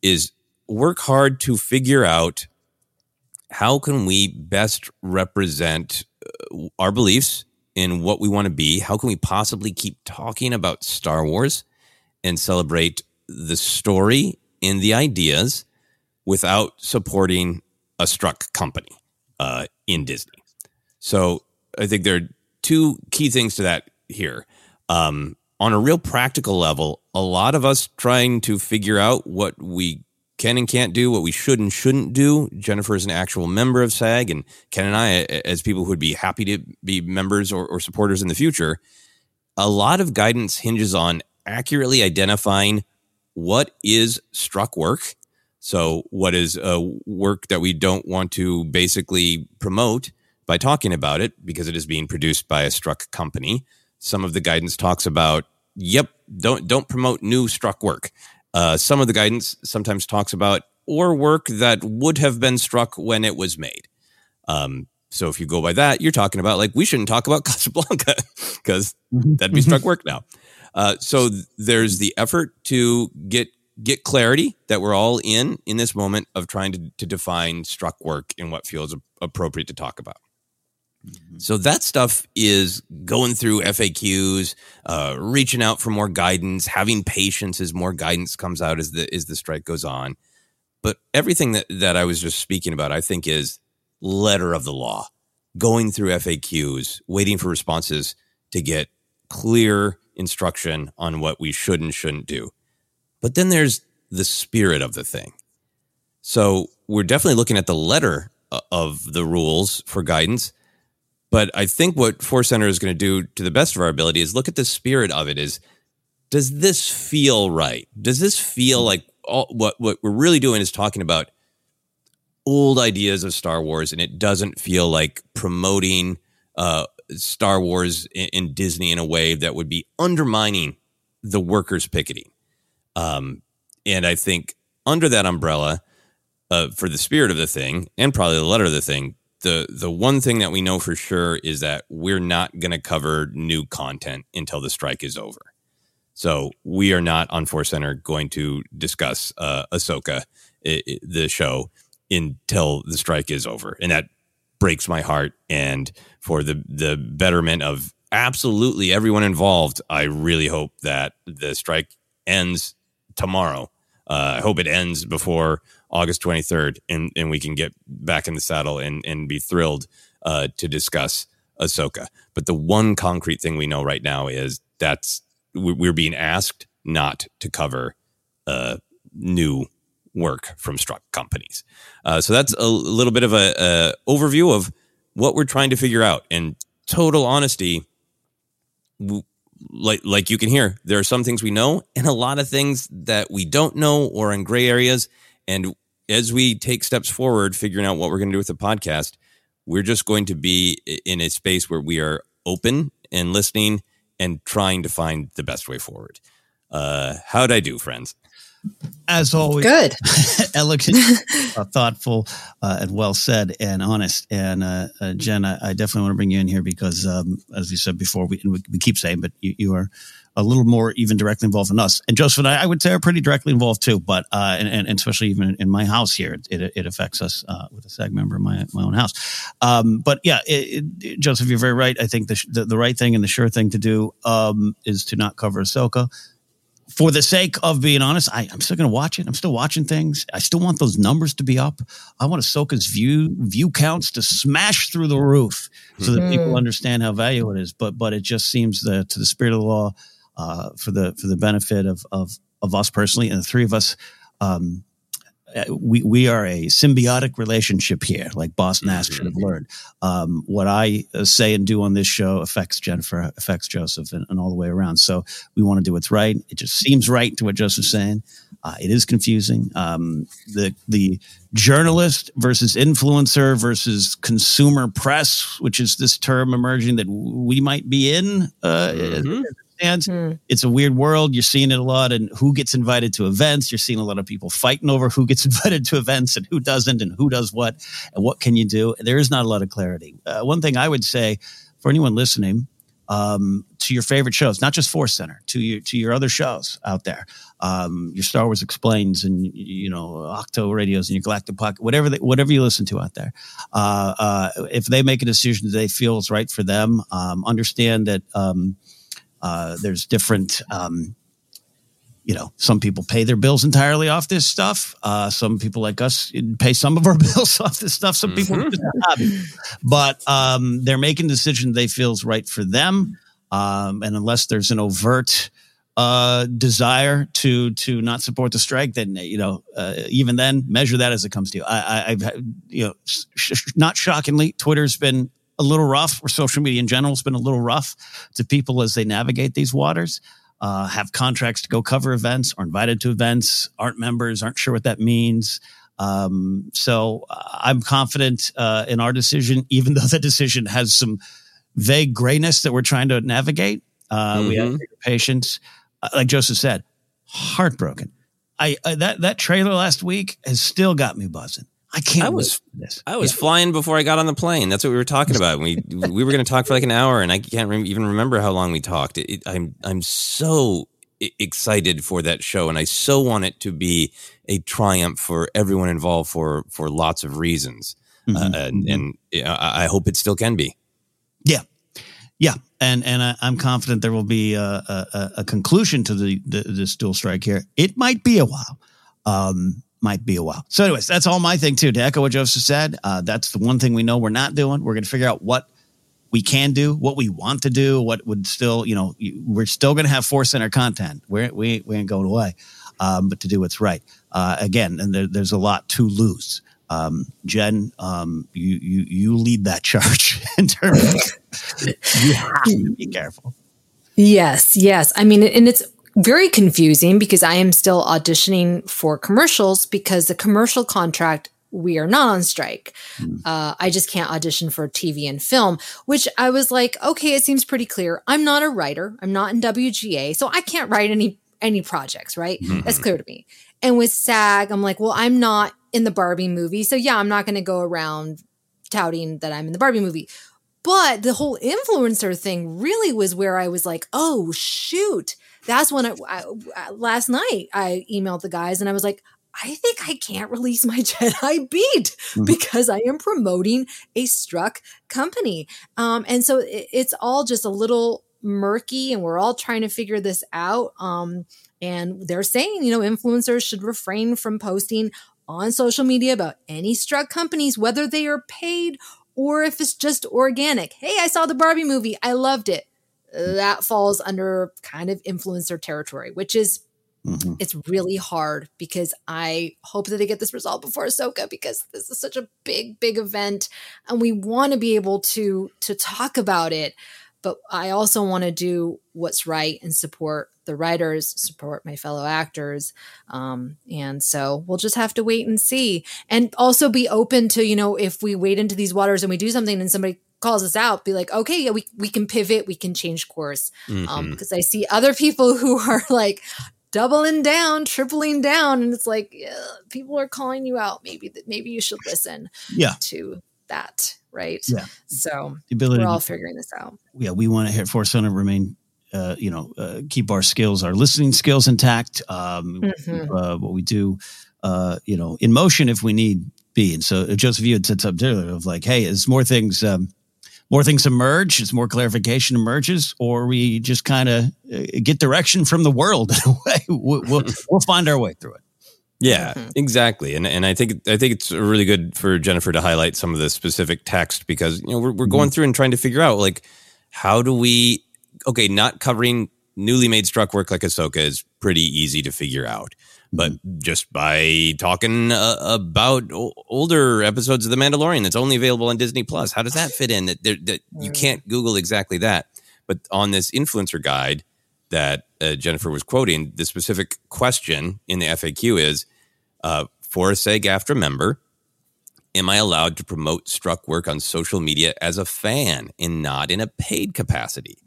is work hard to figure out how can we best represent uh, our beliefs in what we want to be? How can we possibly keep talking about Star Wars and celebrate the story and the ideas without supporting a struck company uh, in Disney? So I think there are two key things to that here. Um, on a real practical level, a lot of us trying to figure out what we can and can't do, what we should and shouldn't do. Jennifer is an actual member of SAG, and Ken and I, as people who would be happy to be members or, or supporters in the future, a lot of guidance hinges on accurately identifying what is struck work. So, what is a work that we don't want to basically promote by talking about it because it is being produced by a struck company? Some of the guidance talks about, yep, don't don't promote new struck work. Uh, some of the guidance sometimes talks about or work that would have been struck when it was made. Um, so if you go by that, you're talking about like we shouldn't talk about Casablanca because mm-hmm. that'd be struck work now. Uh, so th- there's the effort to get get clarity that we're all in in this moment of trying to, to define struck work and what feels appropriate to talk about. Mm-hmm. So that stuff is going through FAQs, uh, reaching out for more guidance, having patience as more guidance comes out as the as the strike goes on. But everything that, that I was just speaking about, I think, is letter of the law, going through FAQs, waiting for responses to get clear instruction on what we should and shouldn't do. But then there's the spirit of the thing. So we're definitely looking at the letter uh, of the rules for guidance but I think what Force Center is going to do to the best of our ability is look at the spirit of it is does this feel right? Does this feel like all, what what we're really doing is talking about old ideas of Star Wars and it doesn't feel like promoting uh, Star Wars in, Disney in a way that would be undermining the workers picketing. Um, and I think under that umbrella, uh, for the spirit of the thing and probably the letter of the thing, the the one thing that we know for sure is that we're not going to cover new content until the strike is over. So we are not on Force Center going to discuss uh, Ahsoka, it, it, the show, until the strike is over, and that breaks my heart. And for the the betterment of absolutely everyone involved, I really hope that the strike ends tomorrow. Uh, I hope it ends before August 23rd, and, and we can get back in the saddle and, and be thrilled uh, to discuss Ahsoka. But the one concrete thing we know right now is that's we're being asked not to cover uh, new work from struck companies. Uh, so that's a little bit of a, a, overview of what we're trying to figure out. And total honesty, like like you can hear, there are some things we know and a lot of things that we don't know or in gray areas. And as we take steps forward, figuring out what we're going to do with the podcast, we're just going to be in a space where we are open and listening and trying to find the best way forward. Uh, how'd I do, friends? As always, good, elegant, uh, thoughtful, uh, and well said, and honest. And uh, uh Jen, I, I, definitely want to bring you in here because, um, as we said before, we, we keep saying, but you, you are a little more even directly involved than us. And Joseph and I, I would say, are pretty directly involved too. But uh, and, and, especially even in my house here, it, it affects us uh, with a SAG member in my my own house. Um, but yeah, it, it, Joseph, you're very right. I think the, the, the right thing and the sure thing to do um, is to not cover Ahsoka. For the sake of being honest, I, am still going to watch it. I'm still watching things. I still want those numbers to be up. I want Ahsoka's view view counts to smash through the roof so that mm-hmm. people understand how valuable it is. But but it just seems that to the spirit of the law, uh, for the for the benefit of of of us personally and the three of us. Um, uh, we we are a symbiotic relationship here, like Boss Nass mm-hmm. should have learned. Um, what I uh, say and do on this show affects Jennifer, affects Joseph, and, and all the way around. So we want to do what's right. It just seems right to what Joseph's saying. Uh, it is confusing. Um, the the journalist versus influencer versus consumer press, which is this term emerging that we might be in. Uh, mm-hmm understands. Mm. It's a weird world. You're seeing it a lot, and who gets invited to events. You're seeing a lot of people fighting over who gets invited to events and who doesn't, and who does what, and what can you do. There is not a lot of clarity. Uh, one thing I would say for anyone listening um, to your favorite shows, not just Force Center, to your to your other shows out there. um, your Star Wars explains and you know Octo radios and your Galactic Pocket, whatever they, whatever you listen to out there. Uh, uh, if they make a decision that they feel is right for them, um, understand that um, uh, there's different. Um, you know, some people pay their bills entirely off this stuff. Uh, some people like us pay some of our bills off this stuff. Some people, mm-hmm. but um, they're making a decision they feel is right for them. Um, and unless there's an overt uh, desire to to not support the strike, then you know uh, even then measure that as it comes to you. I, have you know sh- sh- not shockingly, Twitter's been a little rough, or social media in general has been a little rough to people as they navigate these waters. Uh, have contracts to go cover events, are invited to events, aren't members, aren't sure what that means. Um, so uh, I'm confident uh, in our decision, even though the decision has some vague grayness that we're trying to navigate. Uh, mm-hmm. We have mm-hmm. patience. Uh, like Joseph said, heartbroken. I, I, that that trailer last week has still got me buzzing. I can't. I was I was yeah. flying before I got on the plane. That's what we were talking about. We we were going to talk for like an hour, and I can't re- even remember how long we talked. It, it, I'm I'm so excited for that show, and I so want it to be a triumph for everyone involved for for lots of reasons. Mm-hmm. Uh, and, mm-hmm. and I hope it still can be. Yeah, yeah, and and I, am confident there will be a, a, a conclusion to the, the this dual strike here. It might be a while, um, might be a while. So, anyways, that's all my thing too. To echo what Joseph said, uh, that's the one thing we know we're not doing. We're going to figure out what we can do, what we want to do, what would still, you know, we're still going to have force center content. We're, we we ain't going away, um, but to do what's right. Uh, again, and there, there's a lot to lose. Um, Jen, um, you, you, you lead that charge in terms of you have to be careful. Yes, yes. I mean, and it's very confusing because I am still auditioning for commercials because the commercial contract we are not on strike. Mm. Uh, I just can't audition for TV and film, which I was like, okay, it seems pretty clear. I'm not a writer. I'm not in WGA, so I can't write any any projects. Right? Mm-hmm. That's clear to me. And with SAG, I'm like, well, I'm not in the Barbie movie. So yeah, I'm not going to go around touting that I'm in the Barbie movie. But the whole influencer thing really was where I was like, oh, shoot. That's when I, I last night I emailed the guys and I was like, I think I can't release my Jedi beat mm-hmm. because I am promoting a struck company. Um, and so it, it's all just a little murky and we're all trying to figure this out. Um, and they're saying, you know, influencers should refrain from posting on social media about any struck companies, whether they are paid or if it's just organic. Hey, I saw the Barbie movie. I loved it. That falls under kind of influencer territory, which is Mm-hmm. It's really hard because I hope that they get this resolved before Ahsoka because this is such a big, big event, and we want to be able to to talk about it. But I also want to do what's right and support the writers, support my fellow actors. Um, and so we'll just have to wait and see. And also be open to, you know, if we wade into these waters and we do something and somebody calls us out, be like, okay, yeah, we, we can pivot, we can change course. Um, mm-hmm. Um, because I see other people who are like, doubling down, tripling down, and it's like yeah, people are calling you out. Maybe that maybe you should listen. Yeah. To that, right? Yeah. So the ability we're all figuring this out. Yeah, we want to hit Force Center remain uh, you know, uh, keep our skills, our listening skills intact. Um, mm-hmm. uh, what we do, uh, you know, in motion if we need be. And so, uh, Joseph, you had said something earlier of like, hey, as more things, um, more things emerge, as more clarification emerges, or we just kind of uh, get direction from the world in a way. We'll, we'll, we'll find our way through it. Yeah, mm-hmm. exactly. And and I think I think it's really good for Jennifer to highlight some of the specific text because you know we're we're going mm-hmm. through and trying to figure out like how do we okay, not covering newly made struck work like Ahsoka is pretty easy to figure out. But just by talking uh, about o- older episodes of The Mandalorian that's only available on Disney Plus, how does that fit in? That, that you mm. can't Google exactly that. But on this influencer guide that uh, Jennifer was quoting, the specific question in the FAQ is uh, for a SAG AFTRA member, am I allowed to promote struck work on social media as a fan and not in a paid capacity?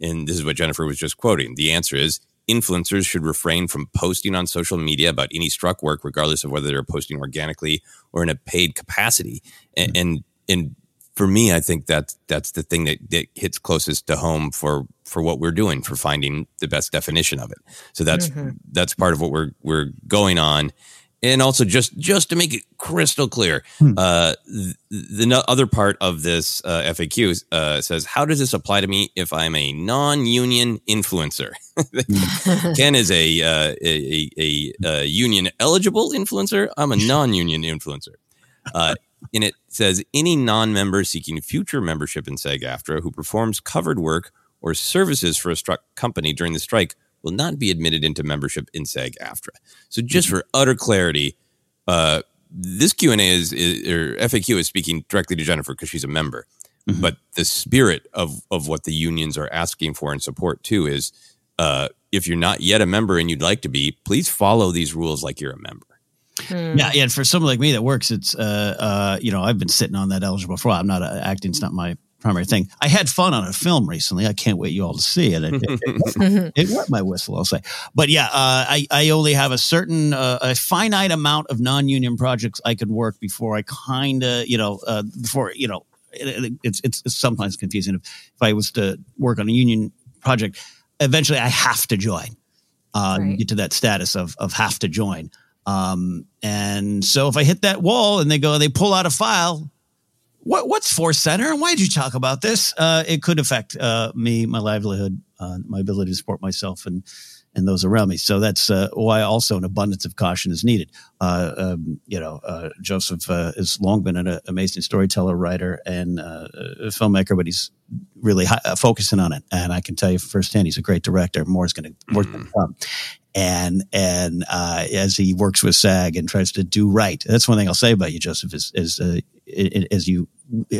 And this is what Jennifer was just quoting. The answer is influencers should refrain from posting on social media about any struck work, regardless of whether they're posting organically or in a paid capacity. And, mm-hmm. and, and for me, I think that that's the thing that, that hits closest to home for for what we're doing for finding the best definition of it. So that's mm-hmm. that's part of what we're we're going on. And also, just just to make it crystal clear, hmm. uh, the, the, other part of this uh, FAQ uh, says, "How does this apply to me if I'm a non-union influencer?" Ken is a, uh, a, a, a union eligible influencer. I'm a non-union influencer. Uh, and it says any non-member seeking future membership in SAG-AFTRA who performs covered work or services for a struck company during the strike will not be admitted into membership in SAG-AFTRA. So just mm-hmm. for utter clarity, uh, this Q and A is, is, or FAQ is speaking directly to Jennifer because she's a member. Mm-hmm. But the spirit of of what the unions are asking for and support too is, uh, if you're not yet a member and you'd like to be, please follow these rules like you're a member. Hmm. Yeah, yeah. For someone like me that works, it's uh, uh, you know, I've been sitting on that eligible for. I'm not uh, acting; it's not my primary thing. I had fun on a film recently. I can't wait you all to see it. It, it, it, it wet my whistle, I'll say. But yeah, uh, I I only have a certain uh, a finite amount of non-union projects I could work before I kind of you know uh, before you know it's, it's, it's sometimes confusing if, if I was to work on a union project. Eventually, I have to join. Uh, right. Get to that status of of have to join. Um, and so if I hit that wall and they go, they pull out a file, what, what's Force Center and why did you talk about this? Uh, it could affect uh, me, my livelihood, uh, my ability to support myself and and those around me. So that's uh, why also an abundance of caution is needed. Uh, um, you know, uh, Joseph has long been an amazing storyteller, writer, and filmmaker, but he's really high, focusing on it. And I can tell you firsthand, he's a great director. More is going to mm. come and and uh, as he works with SAG and tries to do right. That's one thing I'll say about you, Joseph, is, is uh, as you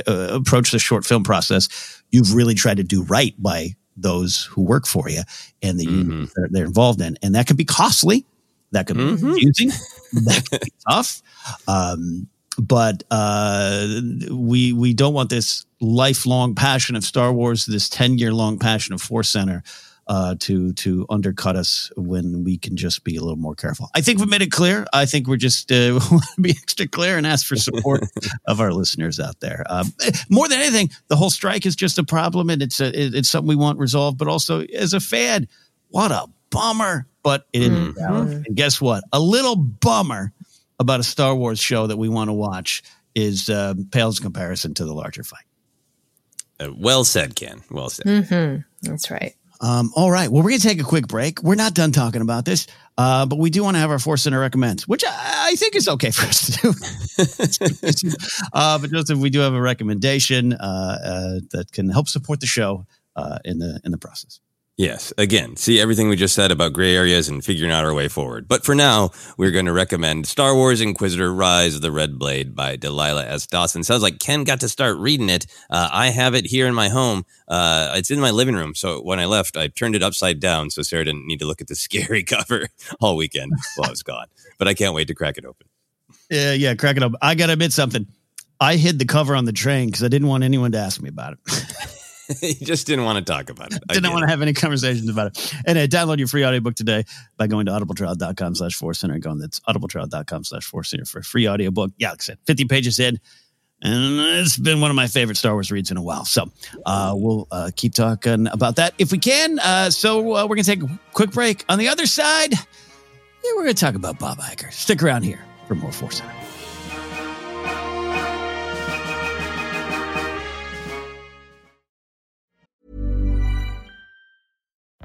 uh, approach the short film process, you've really tried to do right by those who work for you and the mm-hmm. that they're involved in, and that can be costly. That can mm-hmm. be confusing. that can be tough. Um, but uh, we we don't want this lifelong passion of Star Wars, this ten year long passion of Force Center uh, to to undercut us when we can just be a little more careful. I think we made it clear. I think we're just uh, want to be extra clear and ask for support of our listeners out there. Um, more than anything, the whole strike is just a problem, and it's a, it's something we want resolved. But also, as a fan, what a bummer! But it mm-hmm. And guess what? A little bummer about a Star Wars show that we want to watch is uh, pales in comparison to the larger fight. Uh, well said, Ken. Well said. Mm-hmm. That's right. Um, all right. Well, we're going to take a quick break. We're not done talking about this, uh, but we do want to have our Force Center recommends, which I, I, think is okay for us to do. uh, but Joseph, we do have a recommendation uh, uh that can help support the show uh, in the in the process. Yes. Again, see everything we just said about gray areas and figuring out our way forward. But for now, we're going to recommend Star Wars Inquisitor Rise of the Red Blade by Delilah S. Dawson. Sounds like Ken got to start reading it. Uh, I have it here in my home. Uh, it's in my living room. So when I left, I turned it upside down so Sarah didn't need to look at the scary cover all weekend while I was gone. But I can't wait to crack it open. Yeah, yeah, crack it open. I got to admit something. I hid the cover on the train because I didn't want anyone to ask me about it. he just didn't want to talk about it. didn't want to have any conversations about it. And uh, download your free audiobook today by going to audibletrial.com slash force center. Going that's audibletrial.com slash force center for a free audiobook. Yeah, like I said, 50 pages in. And it's been one of my favorite Star Wars reads in a while. So uh, we'll uh, keep talking about that if we can. Uh, so uh, we're going to take a quick break. On the other side, yeah, we're going to talk about Bob Iger. Stick around here for more Force Center.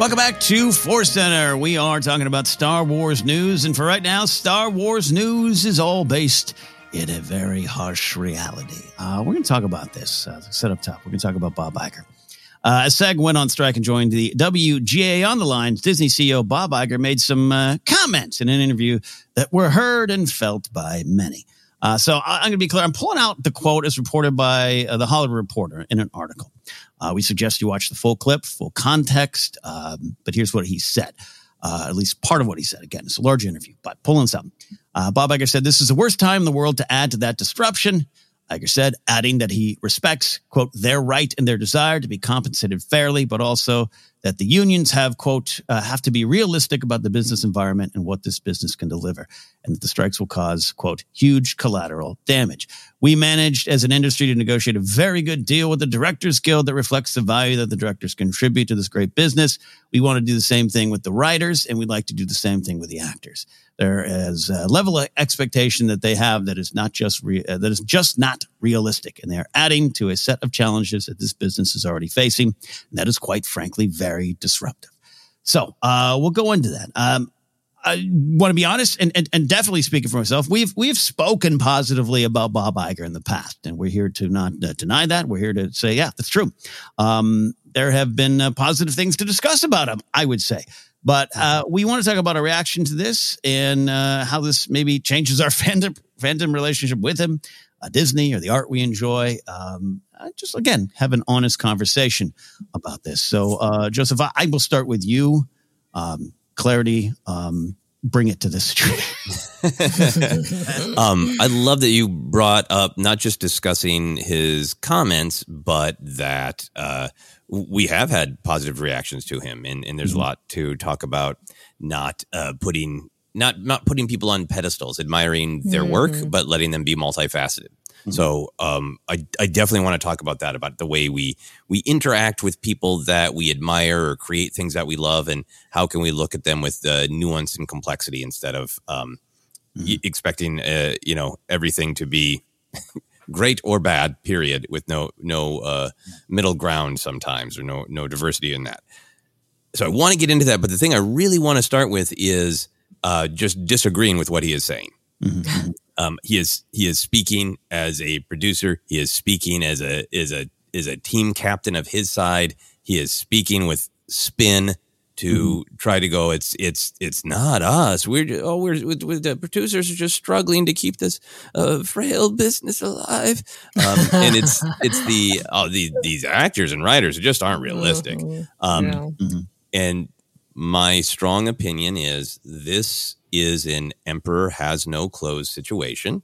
Welcome back to Force Center. We are talking about Star Wars news, and for right now, Star Wars news is all based in a very harsh reality. Uh, we're going to talk about this. Uh, set up top. We're going to talk about Bob Iger. Uh, as SAG went on strike and joined the WGA on the lines, Disney CEO Bob Iger made some uh, comments in an interview that were heard and felt by many. Uh, so I, am going to be clear. I'm pulling out the quote as reported by uh, the Hollywood Reporter in an article. Uh, we suggest you watch the full clip, full context. Um, but here's what he said. Uh, at least part of what he said. Again, it's a large interview, but pulling some. Uh, Bob Iger said, This is the worst time in the world to add to that disruption. Iger said, adding that he respects, quote, their right and their desire to be compensated fairly, but also that the unions have, quote, uh, have to be realistic about the business environment and what this business can deliver, and that the strikes will cause, quote, huge collateral damage. We managed as an industry to negotiate a very good deal with the Directors Guild that reflects the value that the directors contribute to this great business. We want to do the same thing with the writers, and we'd like to do the same thing with the actors. There is a level of expectation that they have that is not just re- uh, that is just not realistic, and they are adding to a set of challenges that this business is already facing. And that is quite frankly very disruptive. So uh, we'll go into that. Um, I want to be honest and, and, and definitely speaking for myself, we've we've spoken positively about Bob Iger in the past, and we're here to not uh, deny that. We're here to say, yeah, that's true. Um, there have been uh, positive things to discuss about him, I would say. But uh, we want to talk about a reaction to this and uh, how this maybe changes our fandom fandom relationship with him, uh, Disney, or the art we enjoy. Um, just again, have an honest conversation about this. So, uh, Joseph, I, I, will start with you. Um, clarity. Um, bring it to this um, I love that you brought up not just discussing his comments, but that uh, we have had positive reactions to him, and, and there's mm-hmm. a lot to talk about. Not uh, putting not not putting people on pedestals, admiring their mm-hmm. work, but letting them be multifaceted. Mm-hmm. So um, I, I definitely want to talk about that about the way we we interact with people that we admire or create things that we love, and how can we look at them with uh, nuance and complexity instead of um, mm-hmm. y- expecting uh, you know everything to be great or bad. Period, with no no uh, middle ground sometimes or no no diversity in that. So I want to get into that, but the thing I really want to start with is uh, just disagreeing with what he is saying. Mm-hmm. Um, he is he is speaking as a producer. He is speaking as a is a is a team captain of his side. He is speaking with spin to try to go. It's it's it's not us. We're ju- oh we're, we we- the producers are just struggling to keep this uh, frail business alive. Um, and it's it's the oh the these actors and writers just aren't realistic. Um, Mm-hmm. And my strong opinion is this is an emperor has no clothes situation.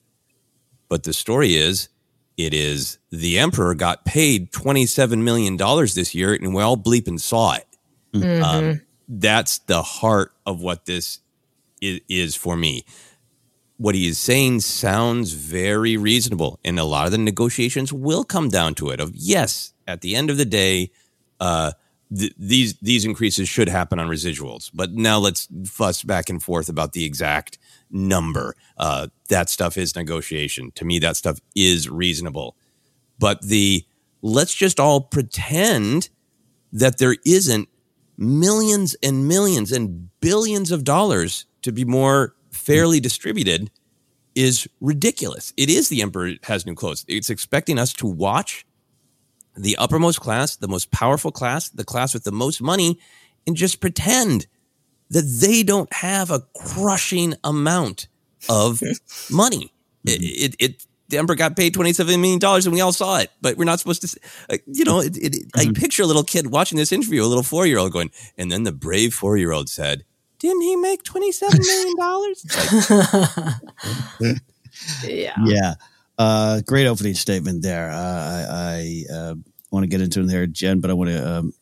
But the story is it is the emperor got paid $27 million this year and we all bleep and saw it. Mm-hmm. Um, that's the heart of what this is, is for me. What he is saying sounds very reasonable, and a lot of the negotiations will come down to it. Of yes, at the end of the day, uh, th- these these increases should happen on residuals. But now let's fuss back and forth about the exact number. Uh, that stuff is negotiation. To me, that stuff is reasonable. But the let's just all pretend that there isn't millions and millions and billions of dollars to be more fairly distributed is ridiculous. It is the emperor has new clothes. It's expecting us to watch the uppermost class, the most powerful class, the class with the most money, and just pretend that they don't have a crushing amount of money. It, it, it the emperor got paid twenty seven million dollars, and we all saw it. But we're not supposed to, uh, you know. It, it, I picture a little kid watching this interview, a little four year old going, and then the brave four year old said, "Didn't he make twenty seven million dollars?" yeah. Yeah. Uh, great opening statement there. Uh, I, I uh, want to get into it there, Jen, but I want to um,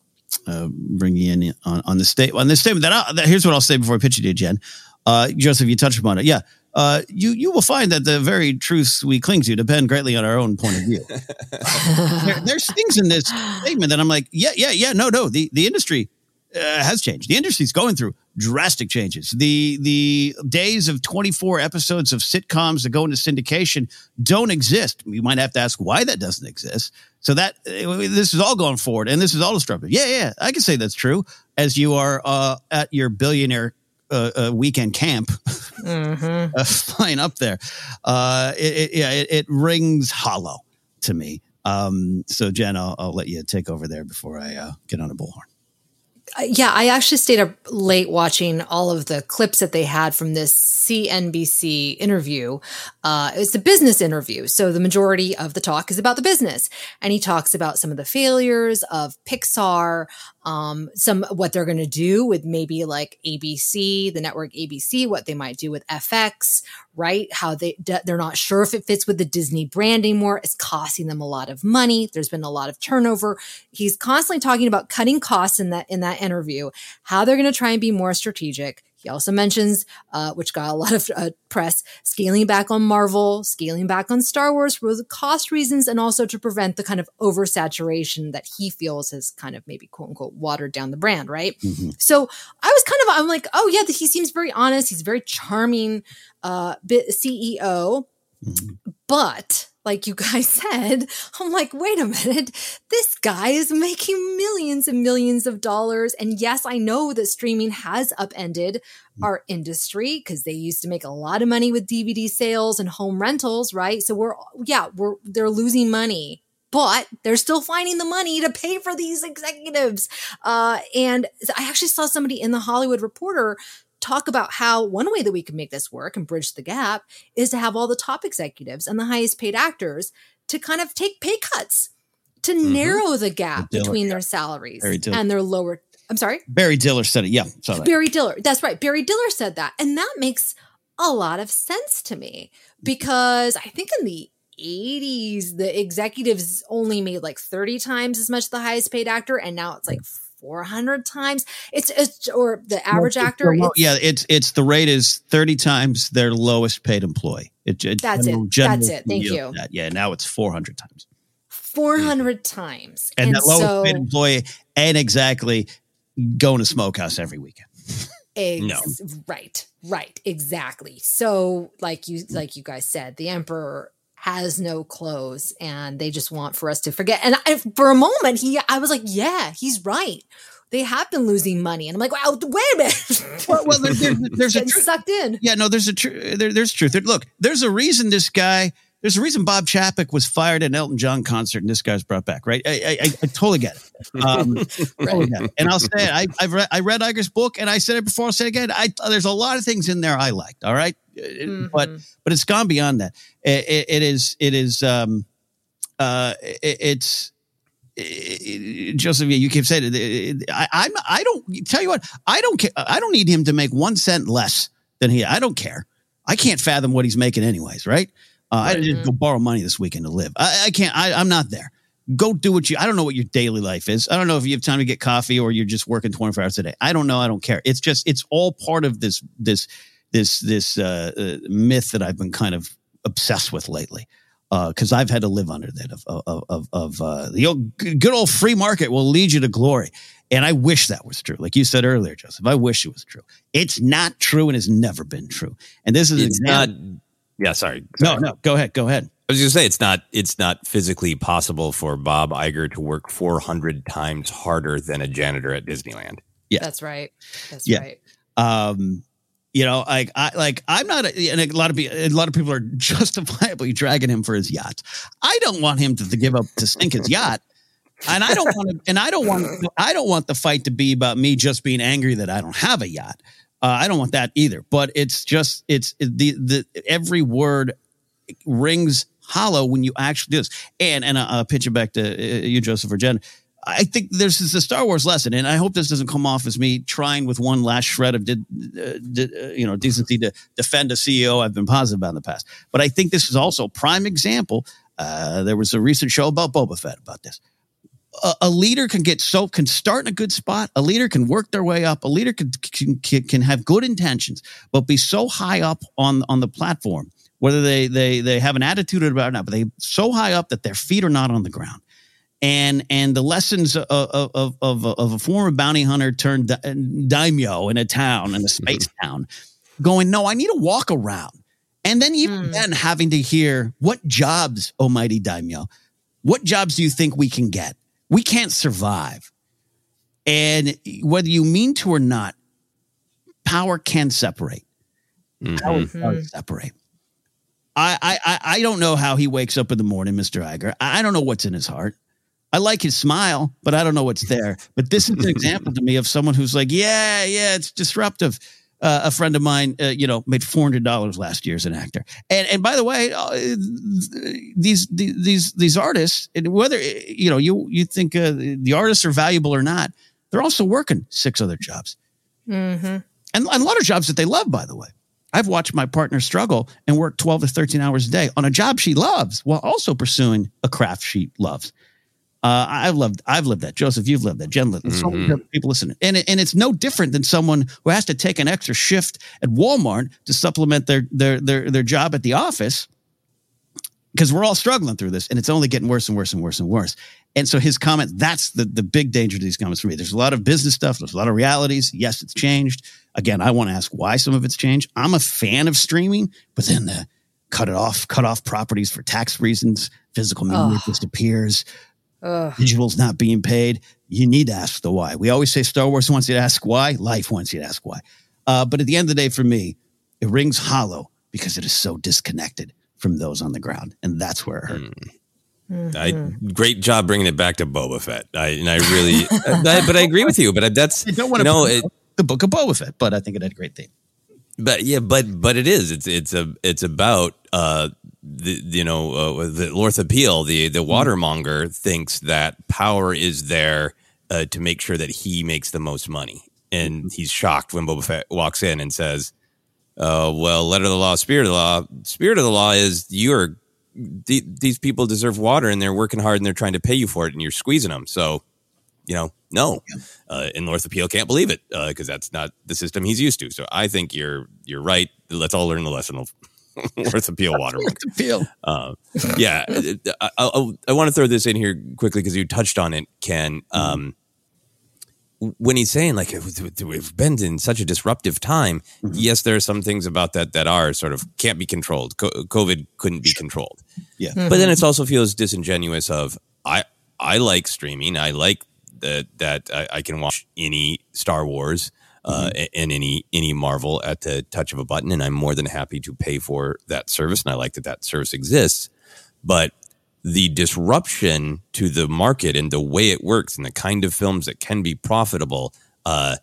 uh, bring you in on, on the state on this statement. That, I, that here's what I'll say before I pitch it to you, Jen. Uh, Joseph, you touched upon it. Yeah. Uh, you you will find that the very truths we cling to depend greatly on our own point of view. there, there's things in this statement that I'm like, yeah, yeah, yeah, no, no. The the industry uh, has changed. The industry's going through drastic changes. The the days of 24 episodes of sitcoms that go into syndication don't exist. You might have to ask why that doesn't exist. So that uh, this is all going forward, and this is all disruptive. Yeah, yeah, I can say that's true. As you are uh, at your billionaire uh, uh, weekend camp, uh, flying up there, uh, it, it, yeah, it, it rings hollow to me. Um, so Jen, I'll, I'll let you take over there before I uh, get on a bullhorn. Uh, yeah, I actually stayed up late watching all of the clips that they had from this CNBC interview. Uh, it's a business interview. So the majority of the talk is about the business. And he talks about some of the failures of Pixar, um, some what they're going to do with maybe like ABC, the network ABC, what they might do with FX, right? How they they're not sure if it fits with the Disney brand anymore. It's costing them a lot of money. There's been a lot of turnover. He's constantly talking about cutting costs in that in that interview. How they're going to try and be more strategic. He also mentions, uh, which got a lot of uh, press, scaling back on Marvel, scaling back on Star Wars for the cost reasons, and also to prevent the kind of oversaturation that he feels has kind of maybe quote unquote watered down the brand, right? So I was kind of, I'm like, oh yeah, he seems very honest. He's a very charming uh, bit CEO. But like you guys said, I'm like, wait a minute, this guy is making millions and millions of dollars. And yes, I know that streaming has upended our industry because they used to make a lot of money with DVD sales and home rentals, right? So we're, yeah, we're, they're losing money. But they're still finding the money to pay for these executives. Uh, and I actually saw somebody in the Hollywood Reporter talk about how one way that we can make this work and bridge the gap is to have all the top executives and the highest paid actors to kind of take pay cuts to mm-hmm. narrow the gap Diller, between their salaries and their lower I'm sorry? Barry Diller said it. Yeah, saw that. Barry Diller. That's right. Barry Diller said that. And that makes a lot of sense to me mm-hmm. because I think in the 80s, the executives only made like 30 times as much the highest paid actor. And now it's like 400 times. It's, it's or the average actor. Well, it's- yeah, it's it's the rate is thirty times their lowest paid employee. It, it- That's it. general- general That's it. Thank you. that. Yeah, now it's four hundred times, 400 times. and, And, that lowest so, paid employee ain't exactly going to smokehouse every weekend. Ex- Right, right, exactly. So, like you, like you guys said, the emperor has no clothes, and they just want for us to forget. And I, for a moment, he, I was like, yeah, he's right. They have been losing money, and I'm like, wow, wait a minute. well, well there, there, there's a truth. sucked in. Yeah, no, there's a tr- there, there's truth. There- Look, there's a reason this guy there's a reason Bob Chapek was fired at an Elton John concert and this guy's brought back, right? I, I, I totally get it. Um, totally get it. And I'll say it. I, I've read, I read Iger's book and I said it before. I'll say it again. I, there's a lot of things in there I liked. All right? Mm-hmm. But, but it's gone beyond that. It, it, it is, it is, um, uh, it, it's, it, Joseph, you keep saying it. I, I'm, I don't tell you what, I don't care. I don't need him to make one cent less than he, I don't care. I can't fathom what he's making anyways, right? Uh, I didn't go borrow money this weekend to live. I, I can't. I, I'm not there. Go do what you. I don't know what your daily life is. I don't know if you have time to get coffee or you're just working 24 hours a day. I don't know. I don't care. It's just. It's all part of this. This. This. This uh, uh, myth that I've been kind of obsessed with lately. Because uh, I've had to live under that of of of, of uh, the old, good old free market will lead you to glory, and I wish that was true. Like you said earlier, Joseph, I wish it was true. It's not true and has never been true. And this is it's not. Yeah, sorry. sorry. No, no. Go ahead. Go ahead. I was going to say it's not it's not physically possible for Bob Iger to work 400 times harder than a janitor at Disneyland. Yeah, that's right. That's yeah. right. Um, you know, like I like I'm not, and a lot of a lot of people are justifiably dragging him for his yacht. I don't want him to, to give up to sink his yacht, and I don't want to, and I don't want, I don't want the fight to be about me just being angry that I don't have a yacht. Uh, I don't want that either. But it's just it's the the every word rings hollow when you actually do this. And and uh, I'll pitch it back to uh, you, Joseph or Jen. I think this is a Star Wars lesson, and I hope this doesn't come off as me trying with one last shred of uh, uh, you know decency to defend a CEO I've been positive about in the past. But I think this is also a prime example. Uh, there was a recent show about Boba Fett about this. A, a, leader can get so can start in a good spot. A leader can work their way up. A leader can can, can have good intentions, but be so high up on on the platform, whether they they they have an attitude about it or not, but they so high up that their feet are not on the ground and and the lessons of of of, of a former bounty hunter turned daimyo in a town in a space town, going, no, I need to walk around, and then even mm. then having to hear what jobs, almighty daimyo, what jobs do you think we can get? We can't survive, and whether you mean to or not, power can separate. Mm-hmm. Power can separate. I, I I don't know how he wakes up in the morning, Mister Iger. I don't know what's in his heart. I like his smile, but I don't know what's there. But this is an example to me of someone who's like, yeah, yeah, it's disruptive. Uh, a friend of mine, uh, you know, made four hundred dollars last year as an actor. And and by the way, uh, these these these artists, whether you know you you think uh, the artists are valuable or not, they're also working six other jobs, mm-hmm. and, and a lot of jobs that they love. By the way, I've watched my partner struggle and work twelve to thirteen hours a day on a job she loves while also pursuing a craft she loves. Uh, I've loved, I've lived that. Joseph, you've lived that. Jen lived that. So many Mm-hmm. people listening, and it, and it's no different than someone who has to take an extra shift at Walmart to supplement their their their their job at the office because we're all struggling through this, and it's only getting worse and worse and worse and worse. And so his comment, that's the the big danger to these comments for me. There's a lot of business stuff. There's a lot of realities. Yes, it's changed. Again, I want to ask why some of it's changed. I'm a fan of streaming, but then the cut it off, cut off properties for tax reasons. Physical media Ugh. disappears Ugh. visuals not being paid. You need to ask the why. We always say Star Wars wants you to ask why. Life wants you to ask why. Uh, but at the end of the day, for me, it rings hollow because it is so disconnected from those on the ground, and that's where it hurt. I, great job bringing it back to Boba Fett. I, and I really, I, but I agree with you. But that's I don't want to know, it, the book of Boba Fett, but I think it had a great theme. but yeah, but but it is. It's it's a it's about uh the you know uh, the Lortha Peel, the the watermonger thinks that power is there uh, to make sure that he makes the most money, and he's shocked when Boba Fett walks in and says, uh, "Well, letter of the law, spirit of the law. Spirit of the law is you're." th- These people deserve water, and they're working hard, and they're trying to pay you for it, and you're squeezing them. So, you know, no, uh, and North Appeal can't believe it because that's not the system he's used to. So I think you're you're right. Let's all learn the lesson of North Appeal water. Appeal. Uh, yeah, I, I, I want to throw this in here quickly because you touched on it, Ken. Um, when he's saying like we've been in such a disruptive time, yes, there are some things about that that are sort of can't be controlled. Co- COVID couldn't be controlled. Yeah, but then it also feels disingenuous. Of I I like streaming. I like that that I, I can watch any Star Wars. Uh, and any any Marvel at the touch of a button, and I'm more than happy to pay for that service, and I like that that service exists. But the disruption to the market and the way it works, and the kind of films that can be profitable, uh,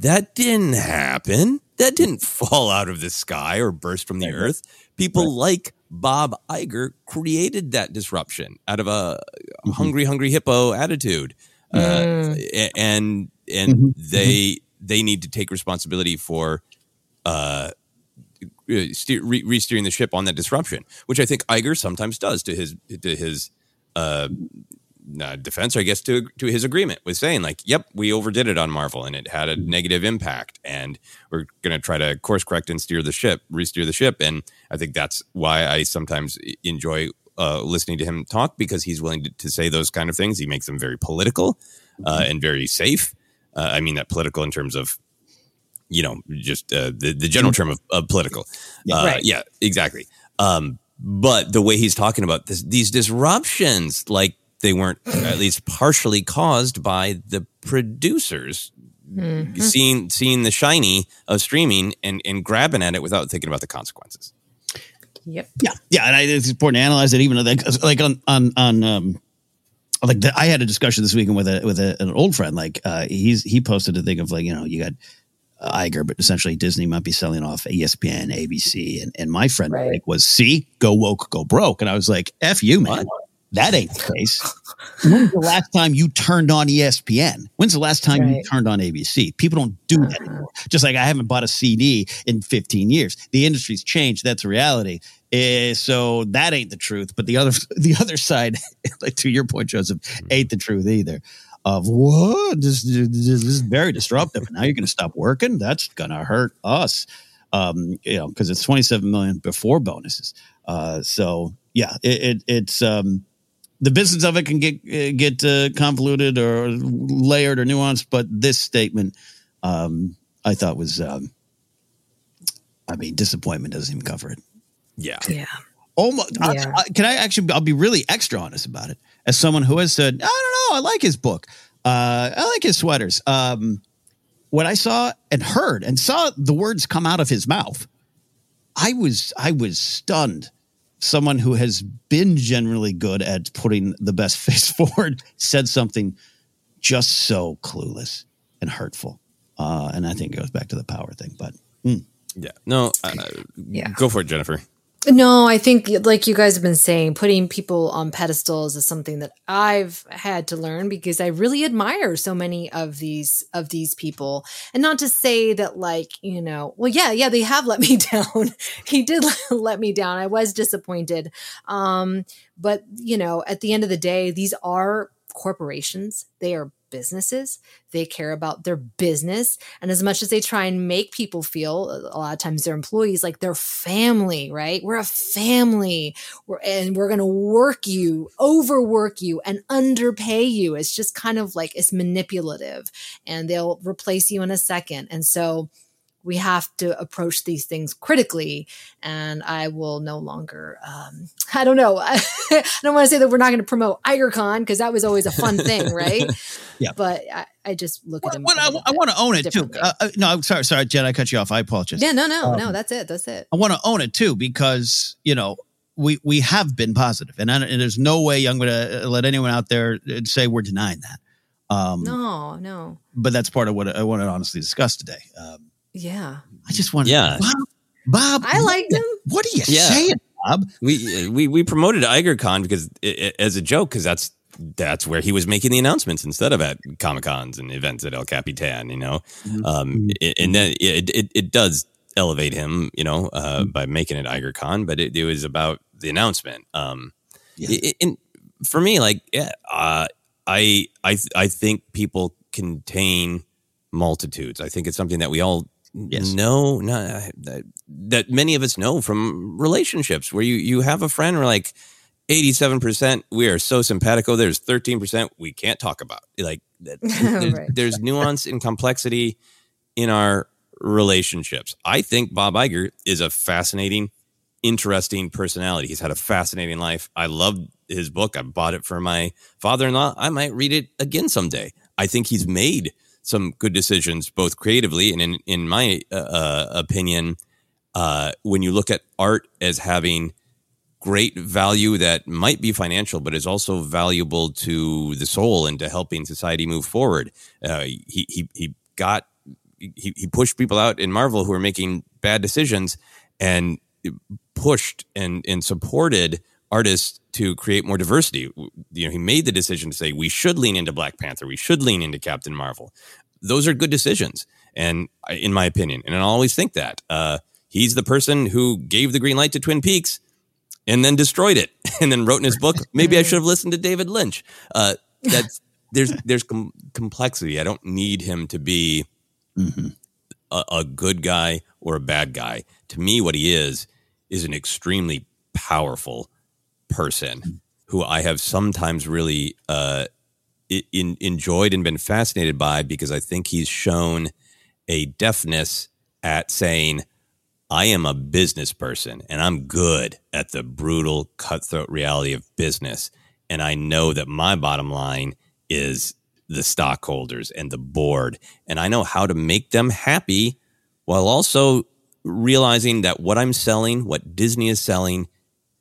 that didn't happen. That didn't fall out of the sky or burst from the earth. People like Bob Iger created that disruption out of a hungry, hungry hippo attitude, uh, a- and and they they need to take responsibility for uh, re- re-steering the ship on that disruption, which I think Iger sometimes does to his to his uh, uh, defense, I guess to to his agreement with saying like, "Yep, we overdid it on Marvel, and it had a negative impact, and we're going to try to course correct and steer the ship, re-steer the ship." And I think that's why I sometimes enjoy uh, listening to him talk because he's willing to, to say those kind of things. He makes them very political uh, and very safe. Uh, I mean that political in terms of you know just uh, the the general term of, of political. Uh, Right. Yeah, exactly. Um, but the way he's talking about this, these disruptions, like they weren't at least partially caused by the producers Mm-hmm. seeing seeing the shiny of streaming and and grabbing at it without thinking about the consequences. Yep. Yeah, yeah, and I, it's important to analyze it. Even like like on on on um, like the, I had a discussion this weekend with a with a, an old friend. Like uh, he's he posted a thing of like you know you got Iger, but essentially Disney might be selling off ESPN, ABC, and and my friend like, was see go woke go broke, and I was like f you man. That ain't the case. When's the last time you turned on ESPN? When's the last time you turned on ABC? People don't do that anymore. Just like I haven't bought a CD in 15 years. The industry's changed. That's a reality. Eh, so that ain't the truth. But the other the other side, like to your point, Joseph, ain't the truth either. Of what this, this, this is very disruptive. And now you're going to stop working. That's going to hurt us. Um, you know, because it's 27 million before bonuses. Uh, so yeah, it, it it's um the business of it can get uh, get uh, convoluted or layered or nuanced, but this statement, um, I thought was, um, I mean, disappointment doesn't even cover it. Yeah, yeah. Almost. I- Yeah. I, can I actually? I'll be really extra honest about it. As someone who has said, I don't know, I like his book. Uh, I like his sweaters. Um, when I saw and heard and saw the words come out of his mouth, I was I was stunned. Someone who has been generally good at putting the best face forward said something just so clueless and hurtful. Uh, and I think it goes back to the power thing. But mm. Yeah, no, uh, Yeah. go for it, Jennifer. No, I think like you guys have been saying, putting people on pedestals is something that I've had to learn because I really admire so many of these of these people. And not to say that like, you know, well yeah, yeah, they have let me down. he did let me down. I was disappointed. Um, but you know, at the end of the day, these are corporations. They are businesses. They care about their business. And as much as they try and make people feel, a lot of times their employees, like their family, right? We're a family. We're, and we're going to work you, overwork you, and underpay you. It's just kind of like it's manipulative and they'll replace you in a second. And so, we have to approach these things critically and i will no longer um, i don't know i don't want to say that we're not going to promote igercon because that was always a fun thing right Yeah. but i, I just look at them Well, I, I want to own it too. Uh, uh, no, I'm sorry, sorry, Jen, I cut you off. I apologize. yeah no no Um, no that's it that's it I want to own it too because you know we we have been positive, and, I, and there's no way I'm going to let anyone out there uh, say we're denying that. Um, no no But that's part of what I want to honestly discuss today. Um, yeah I just want, Yeah. Bob, Bob, i liked him what are you Yeah. saying, Bob? We we we promoted IgerCon because i i as a joke because that's that's where he was making the announcements instead of at Comic Cons and events at El Capitan. You know, um, and then it, it it does elevate him. You know, uh, by making it IgerCon, but it, it was about the announcement. Um, i- i- and for me, like, yeah, uh, I I I think people contain multitudes. I think it's something that we all know no, that, that many of us know from relationships where you you have a friend where like 87% we are so simpatico there's 13% we can't talk about. Like that, there's, Right. there's nuance and complexity in our relationships. I think bob Iger is a fascinating interesting personality. He's had a fascinating life. I love his book. I bought it for my father-in-law. I might read it again someday. I think he's made some good decisions, both creatively and in in my uh, uh, opinion, uh, when you look at art as having great value that might be financial, but is also valuable to the soul and to helping society move forward. Uh, he he he got he, he pushed people out in Marvel who were making bad decisions and pushed and and supported artists to create more diversity. You know, he made the decision to say we should lean into Black Panther, we should lean into Captain Marvel. Those are good decisions, and in my opinion, and I always think that uh, he's the person who gave the green light to Twin Peaks and then destroyed it, and then wrote in his book, maybe I should have listened to David Lynch. Uh, that's there's there's com- complexity. I don't need him to be mm-hmm. a, a good guy or a bad guy. To me, what he is is an extremely powerful person who I have sometimes really uh, in, enjoyed and been fascinated by because I think he's shown a deftness at saying, I am a business person and I'm good at the brutal, cutthroat reality of business. And I know that my bottom line is the stockholders and the board. And I know how to make them happy while also realizing that what I'm selling, what Disney is selling,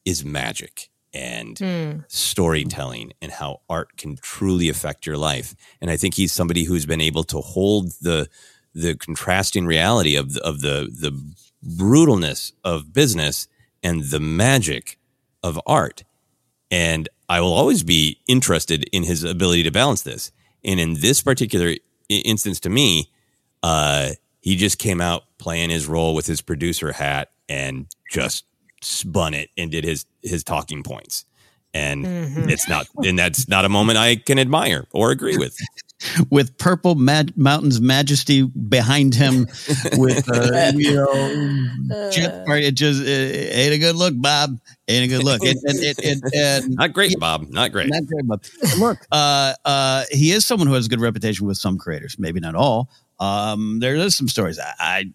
is magic and mm. storytelling and how art can truly affect your life. And I think he's somebody who's been able to hold the the contrasting reality of the, of the the brutalness of business and the magic of art. And I will always be interested in his ability to balance this. And in this particular instance, to me, uh, he just came out playing his role with his producer hat and just spun it and did his his talking points. And mm-hmm. it's not and that's not a moment i can admire or agree with. With purple Mad- mountains majesty behind him with uh, you know jet, it just it ain't a good look bob. Ain't a good look. And, and, and, and not great bob. Not great. Not great bob. Look uh uh he is someone who has a good reputation with some creators maybe not all. Um, there is some stories. I, I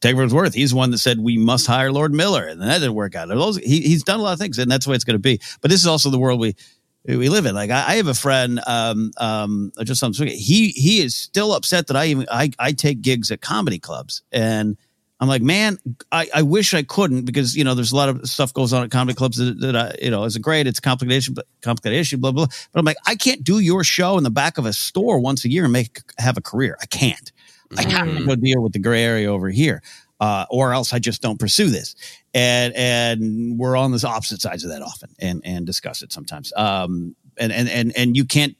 take for its worth. He's the one that said we must hire Lord Miller, and that didn't work out. Those, he, he's done a lot of things, and that's the way it's going to be. But this is also the world we we live in. Like I, I have a friend, um, um, just something. He he is still upset that I even I I take gigs at comedy clubs, and I'm like, man, I, I wish I couldn't because you know there's a lot of stuff goes on at comedy clubs that, that I, you know isn't great. It's a complication, but complication, blah blah. But I'm like, I can't do your show in the back of a store once a year and make have a career. I can't. I have to go deal with the gray area over here, uh, or else I just don't pursue this. And and we're on the opposite sides of that often, and and discuss it sometimes. Um, and and and and you can't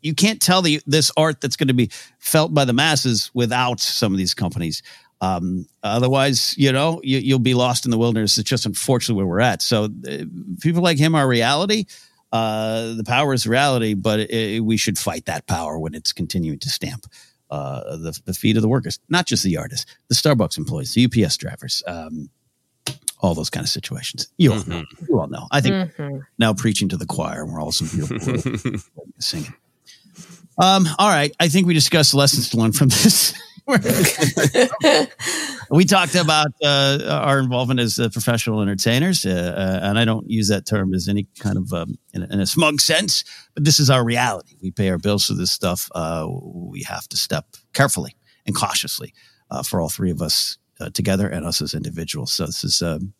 you can't tell the this art that's going to be felt by the masses without some of these companies. Um, otherwise, you know, you, will be lost in the wilderness. It's just unfortunately where we're at. So uh, people like him are reality. Uh, the power is reality, but it, it, we should fight that power when it's continuing to stamp uh, the, the feet of the workers, not just the artists, the Starbucks employees, the UPS drivers, um, all those kind of situations. You all mm-hmm. know. You all know. I think mm-hmm. now preaching to the choir, and we're all some beautiful singing. Um, all right. I think we discussed lessons to learn from this. we talked about uh, our involvement as uh, professional entertainers, uh, uh, and I don't use that term as any kind of um, in, a, in, a, smug sense, but this is our reality. We pay our bills for this stuff. Uh, we have to step carefully and cautiously uh, for all three of us together and us as individuals. So this is. Um,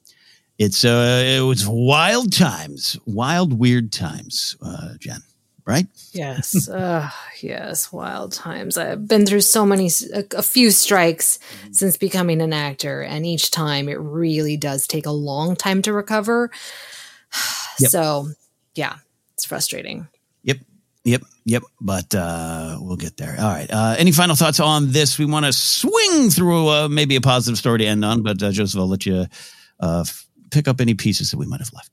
it's it was wild times, wild weird times, Jen right? Yes. uh, yes. Wild times. I've been through so many, a, a few strikes mm-hmm. since becoming an actor. And each time it really does take a long time to recover. Yep. So, yeah, it's frustrating. Yep. Yep, yep, but uh, we'll get there. All right. Uh, any final thoughts on this? We want to swing through uh, maybe a positive story to end on, but uh, Joseph, I'll let you uh, f- pick up any pieces that we might have left.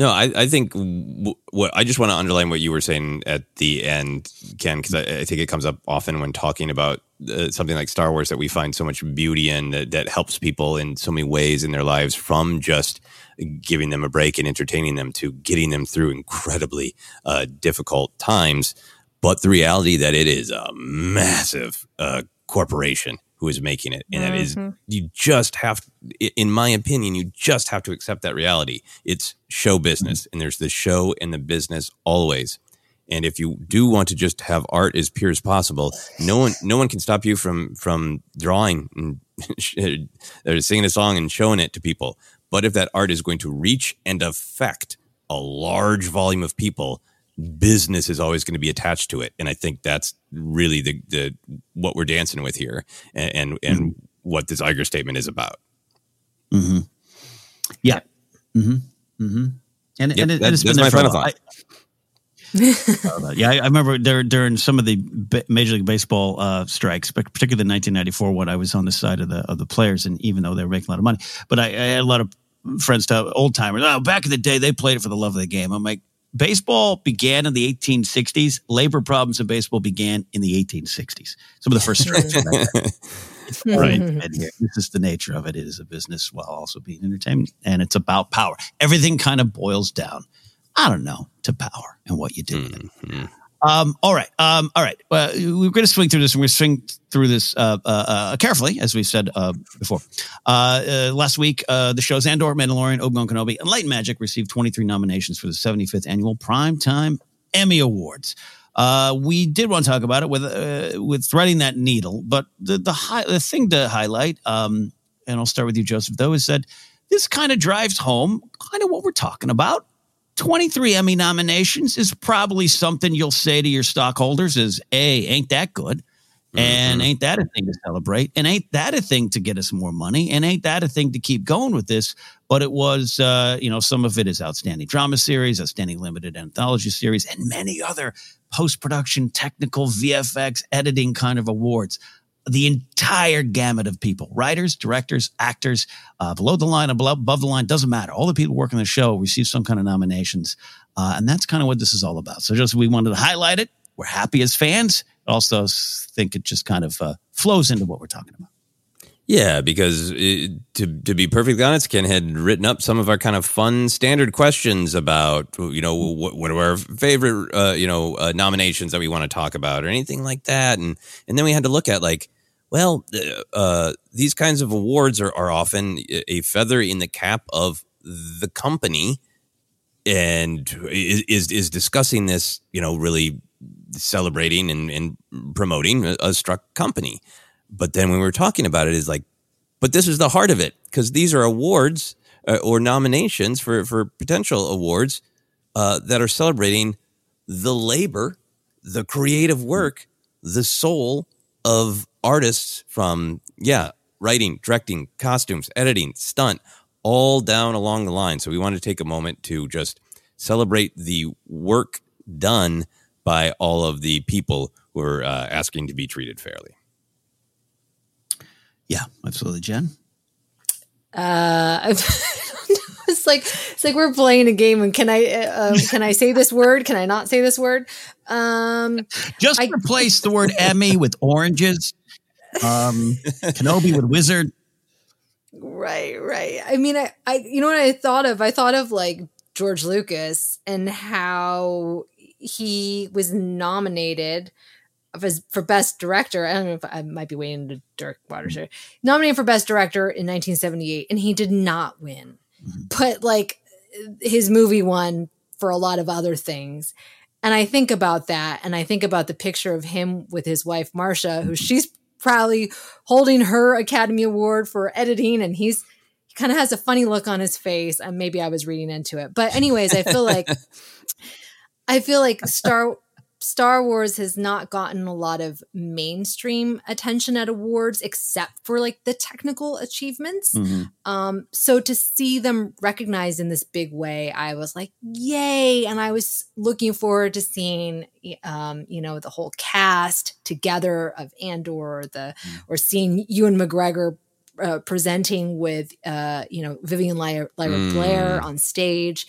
No, I, I think w- what I just want to underline what you were saying at the end, Ken, because I, I, think it comes up often when talking about uh, something like Star Wars that we find so much beauty in that, that, helps people in so many ways in their lives from just giving them a break and entertaining them to getting them through incredibly uh, difficult times. But the reality that it is a massive uh, corporation who is making it. And mm-hmm. that is, mm-hmm. you just have, in my opinion, you just have to accept that reality. It's show business, and there's the show and the business always. And if you do want to just have art as pure as possible, no one no one can stop you from from drawing and or singing a song and showing it to people. But if that art is going to reach and affect a large volume of people, business is always going to be attached to it. And I think that's really the the what we're dancing with here, and and, and mm-hmm. what this Iger statement is about. Mm-hmm. Yeah. Mm-hmm. Mm-hmm. And, Yep, and, it, that- and it's been there my for a final while. thought. I- yeah, I, I remember there during some of the ba- Major League Baseball uh, strikes, but particularly the 1994 one, I was on the side of the of the players, and even though they were making a lot of money, but I, I had a lot of friends, to old timers. Oh, back in the day, they played it for the love of the game. I'm like, baseball began in the 1860s. Labor problems in baseball began in the 1860s. Some of the first strikes. were back then. right. And this is the nature of it. It is a business while also being entertainment, and it's about power. Everything kind of boils down, I don't know, to power and what you do with it. Mm-hmm. Um, all right. Um, all right. Well, we're going to swing through this and we're going to swing through this uh, uh, uh, carefully, as we said uh, before. Uh, uh, last week, the shows Andor, Mandalorian, Obi-Wan Kenobi, and Light and Magic received 23 nominations for the 75th Annual Primetime Emmy Awards. We did want to talk about it with with threading that needle, but the the, the thing to highlight, um, and I'll start with you, Joseph, though, is that this kind of drives home kind of what we're talking about. 23 Emmy nominations is probably something you'll say to your stockholders is, A, ain't that good? And ain't that a thing to celebrate? And ain't that a thing to get us more money? And ain't that a thing to keep going with this? But it was, uh, you know, some of it is outstanding drama series, outstanding limited anthology series, and many other post production, technical, VFX, editing kind of awards the entire gamut of people writers, directors, actors, uh, below the line, above, above the line, doesn't matter. All the people working the show receive some kind of nominations. Uh, and that's kind of what this is all about. So just we wanted to highlight it. We're happy as fans. Also think it just kind of uh, flows into what we're talking about. Yeah, because it, to to be perfectly honest, Ken had written up some of our kind of fun standard questions about you know what, what are our favorite uh, you know uh, nominations that we want to talk about or anything like that, and and then we had to look at like, well, uh, these kinds of awards are are often a feather in the cap of the company, and is is, is discussing this you know really celebrating and, and promoting a, a struck company. But then when we were talking about it, is like, but this is the heart of it because these are awards uh, or nominations for for potential awards uh, that are celebrating the labor, the creative work, the soul of artists from yeah, writing, directing, costumes, editing, stunt, all down along the line. So we wanted to take a moment to just celebrate the work done by all of the people who are uh, asking to be treated fairly. Yeah, absolutely, Jen. Uh, it's like it's like we're playing a game, and can I uh, um, can I say this word? Can I not say this word? Um, Just replace the word Emmy with oranges. Um, Kenobi with wizard. Right, right. I mean, I, I, you know what I thought of? I thought of like George Lucas and how he was nominated for, for best director. I don't know if I might be waiting to Dirk Waters here. Nominated for best director in 1978, and he did not win. Mm-hmm. But like his movie won for a lot of other things. And I think about that, and I think about the picture of him with his wife Marcia, who mm-hmm. she's probably holding her Academy Award for editing, and he's he kind of has a funny look on his face. And maybe I was reading into it, but anyways, I feel like I feel like Star Star Wars has not gotten a lot of mainstream attention at awards except for like the technical achievements. Mm-hmm. Um, so to see them recognized in this big way, I was like, yay. And I was looking forward to seeing, um, you know, the whole cast together of Andor, the, or seeing Ewan McGregor uh, presenting with, uh, you know, Vivien Lyra, Lyra Mm. Blair on stage.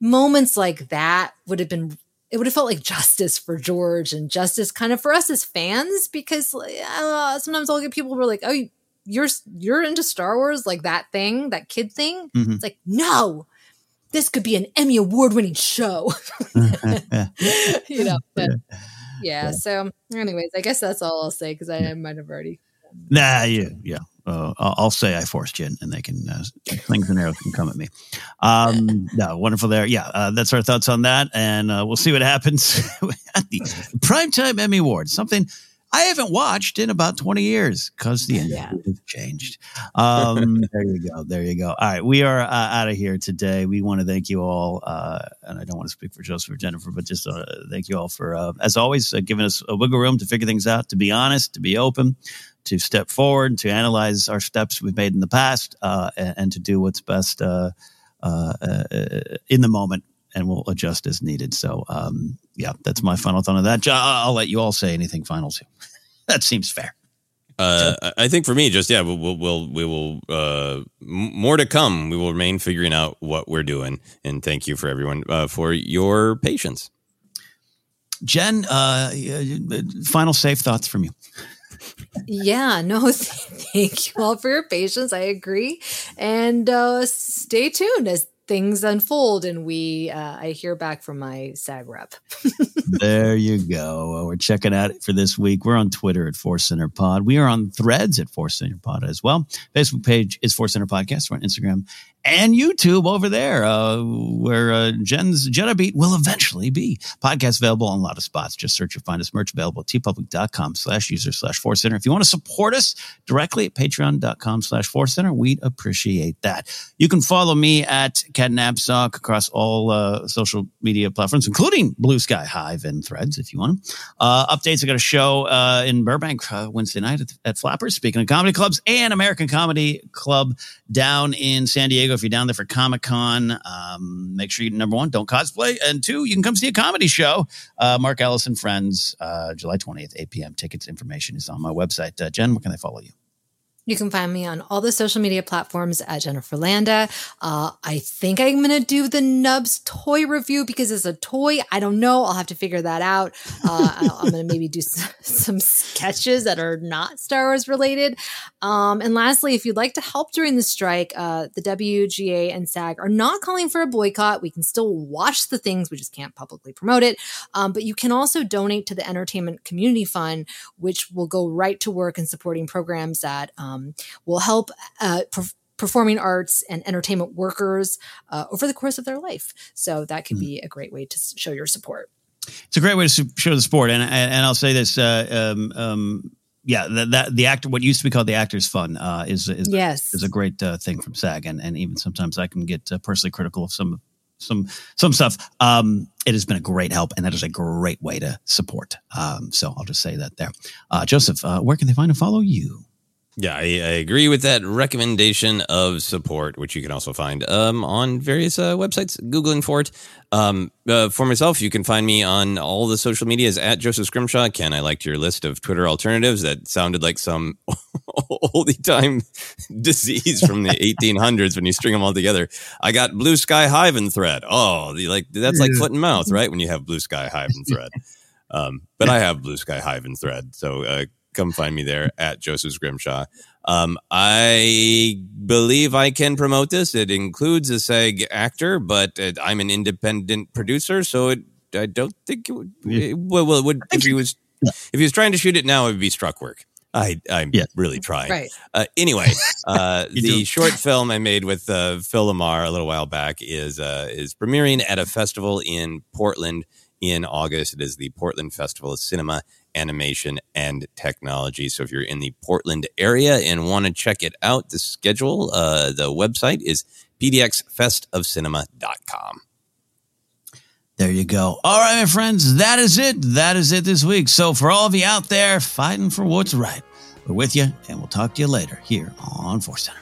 Moments like that would have been it would have felt like justice for George and justice kind of for us as fans because uh, sometimes I'll get people who are like, "Oh, you're you're into Star Wars, like that thing, that kid thing." Mhm. It's like, no, this could be an Emmy award winning show, you know. But yeah, so anyways, I guess that's all I'll say because I might have already. Nah, yeah, yeah. uh, I'll say I forced you, and they can uh, slings and arrows can come at me. Um, no, wonderful there. Yeah, uh, that's our thoughts on that, and uh, we'll see what happens at the primetime Emmy Awards. Something I haven't watched in about twenty years because the industry has changed. Um, there you go. There you go. All right, we are uh, out of here today. We want to thank you all, uh, and I don't want to speak for Joseph or Jennifer, but just uh, thank you all for, uh, as always, uh, giving us a wiggle room to figure things out, to be honest, to be open, to step forward, to analyze our steps we've made in the past, uh, and, and to do what's best uh, uh, uh, in the moment. And we'll adjust as needed. So, um, yeah, that's my final thought on that. I'll let you all say anything final too. that seems fair. Uh, I- I think for me, just yeah, we'll we'll, we'll we will uh, m- more to come. We will remain figuring out what we're doing, and thank you for everyone uh, for your patience. Jen, uh, final safe thoughts from you. Yeah, no, thank you all for your patience. I agree. And uh, stay tuned as things unfold and we uh, I hear back from my SAG rep. there you go. Well, we're checking out for this week. We're on Twitter at Force Center Pod. We are on Threads at Force Center Pod as well. Facebook page is Force Center Podcast. We're on Instagram and YouTube over there, uh, where uh, Jen's Jedi Beat will eventually be. Podcast available on a lot of spots. Just search or find us merch available at teepublic.com slash user slash Force Center. If you want to support us directly at patreon.com slash Force Center, we'd appreciate that. You can follow me at Cat Napzok across all uh, social media platforms, including Blue Sky Hive and Threads, if you want. Uh, updates. I got a show uh, in Burbank uh, Wednesday night at, at Flappers, speaking of comedy clubs, and American Comedy Club down in San Diego. If you're down there for Comic Con, um, make sure you number one, don't cosplay, and two, you can come see a comedy show. Uh, Mark Ellis and Friends, uh, July 20th, 8 p.m. Tickets information is on my website. Jen, where can they follow you? You can find me on all the social media platforms at Jennifer Landa. Uh, I think I'm going to do the Nubs toy review because it's a toy. I don't know. I'll have to figure that out. Uh, I'm going to maybe do some, some sketches that are not Star Wars related. Um, and lastly, if you'd like to help during the strike, uh, the WGA and SAG are not calling for a boycott. We can still watch the things, we just can't publicly promote it. Um, but you can also donate to the Entertainment Community Fund, which will go right to work in supporting programs that um, will help uh, per- performing arts and entertainment workers uh, over the course of their life. So that could be a great way to show your support. It's a great way to show the sport, and and, and I'll say this. Uh, um, um, yeah, that, that the actor, what used to be called the Actors Fund, uh, is is Yes. is a great uh, thing from SAG, and and even sometimes I can get uh, personally critical of some some some stuff. Um, it has been a great help, and that is a great way to support. Um, so I'll just say that there. Uh, Joseph, uh, where can they find and follow you? Yeah, I, I agree with that recommendation of support, which you can also find um, on various uh, websites, Googling for it. Um, uh, for myself, you can find me on all the social medias at Joseph Scrimshaw. Ken, I liked your list of Twitter alternatives. That sounded like some oldie time disease from the 1800s when you string them all together. I got Blue Sky Hive and Thread. Oh, like that's like foot and mouth, right? When you have Blue Sky Hive and Thread. Um, but I have Blue Sky Hive and Thread. So uh, come find me there at Joseph Scrimshaw. Um, I believe I can promote this. It includes a SAG actor, but uh, I'm an independent producer, so it, I don't think it would. It, well, well, it would if he was if he was trying to shoot it now, it would be struck work. I, I'm really trying. Right. Uh, anyway, uh, the do. short film I made with uh, Phil LaMarr a little while back is uh, is premiering at a festival in Portland in August. It is the Portland Festival of Cinema, Animation, and Technology. So if you're in the Portland area and want to check it out, the schedule, uh, the website is pdxfestofcinema.com. There you go. All right, my friends, that is it. That is it this week. So, for all of you out there fighting for what's right, we're with you, and we'll talk to you later here on Force Center.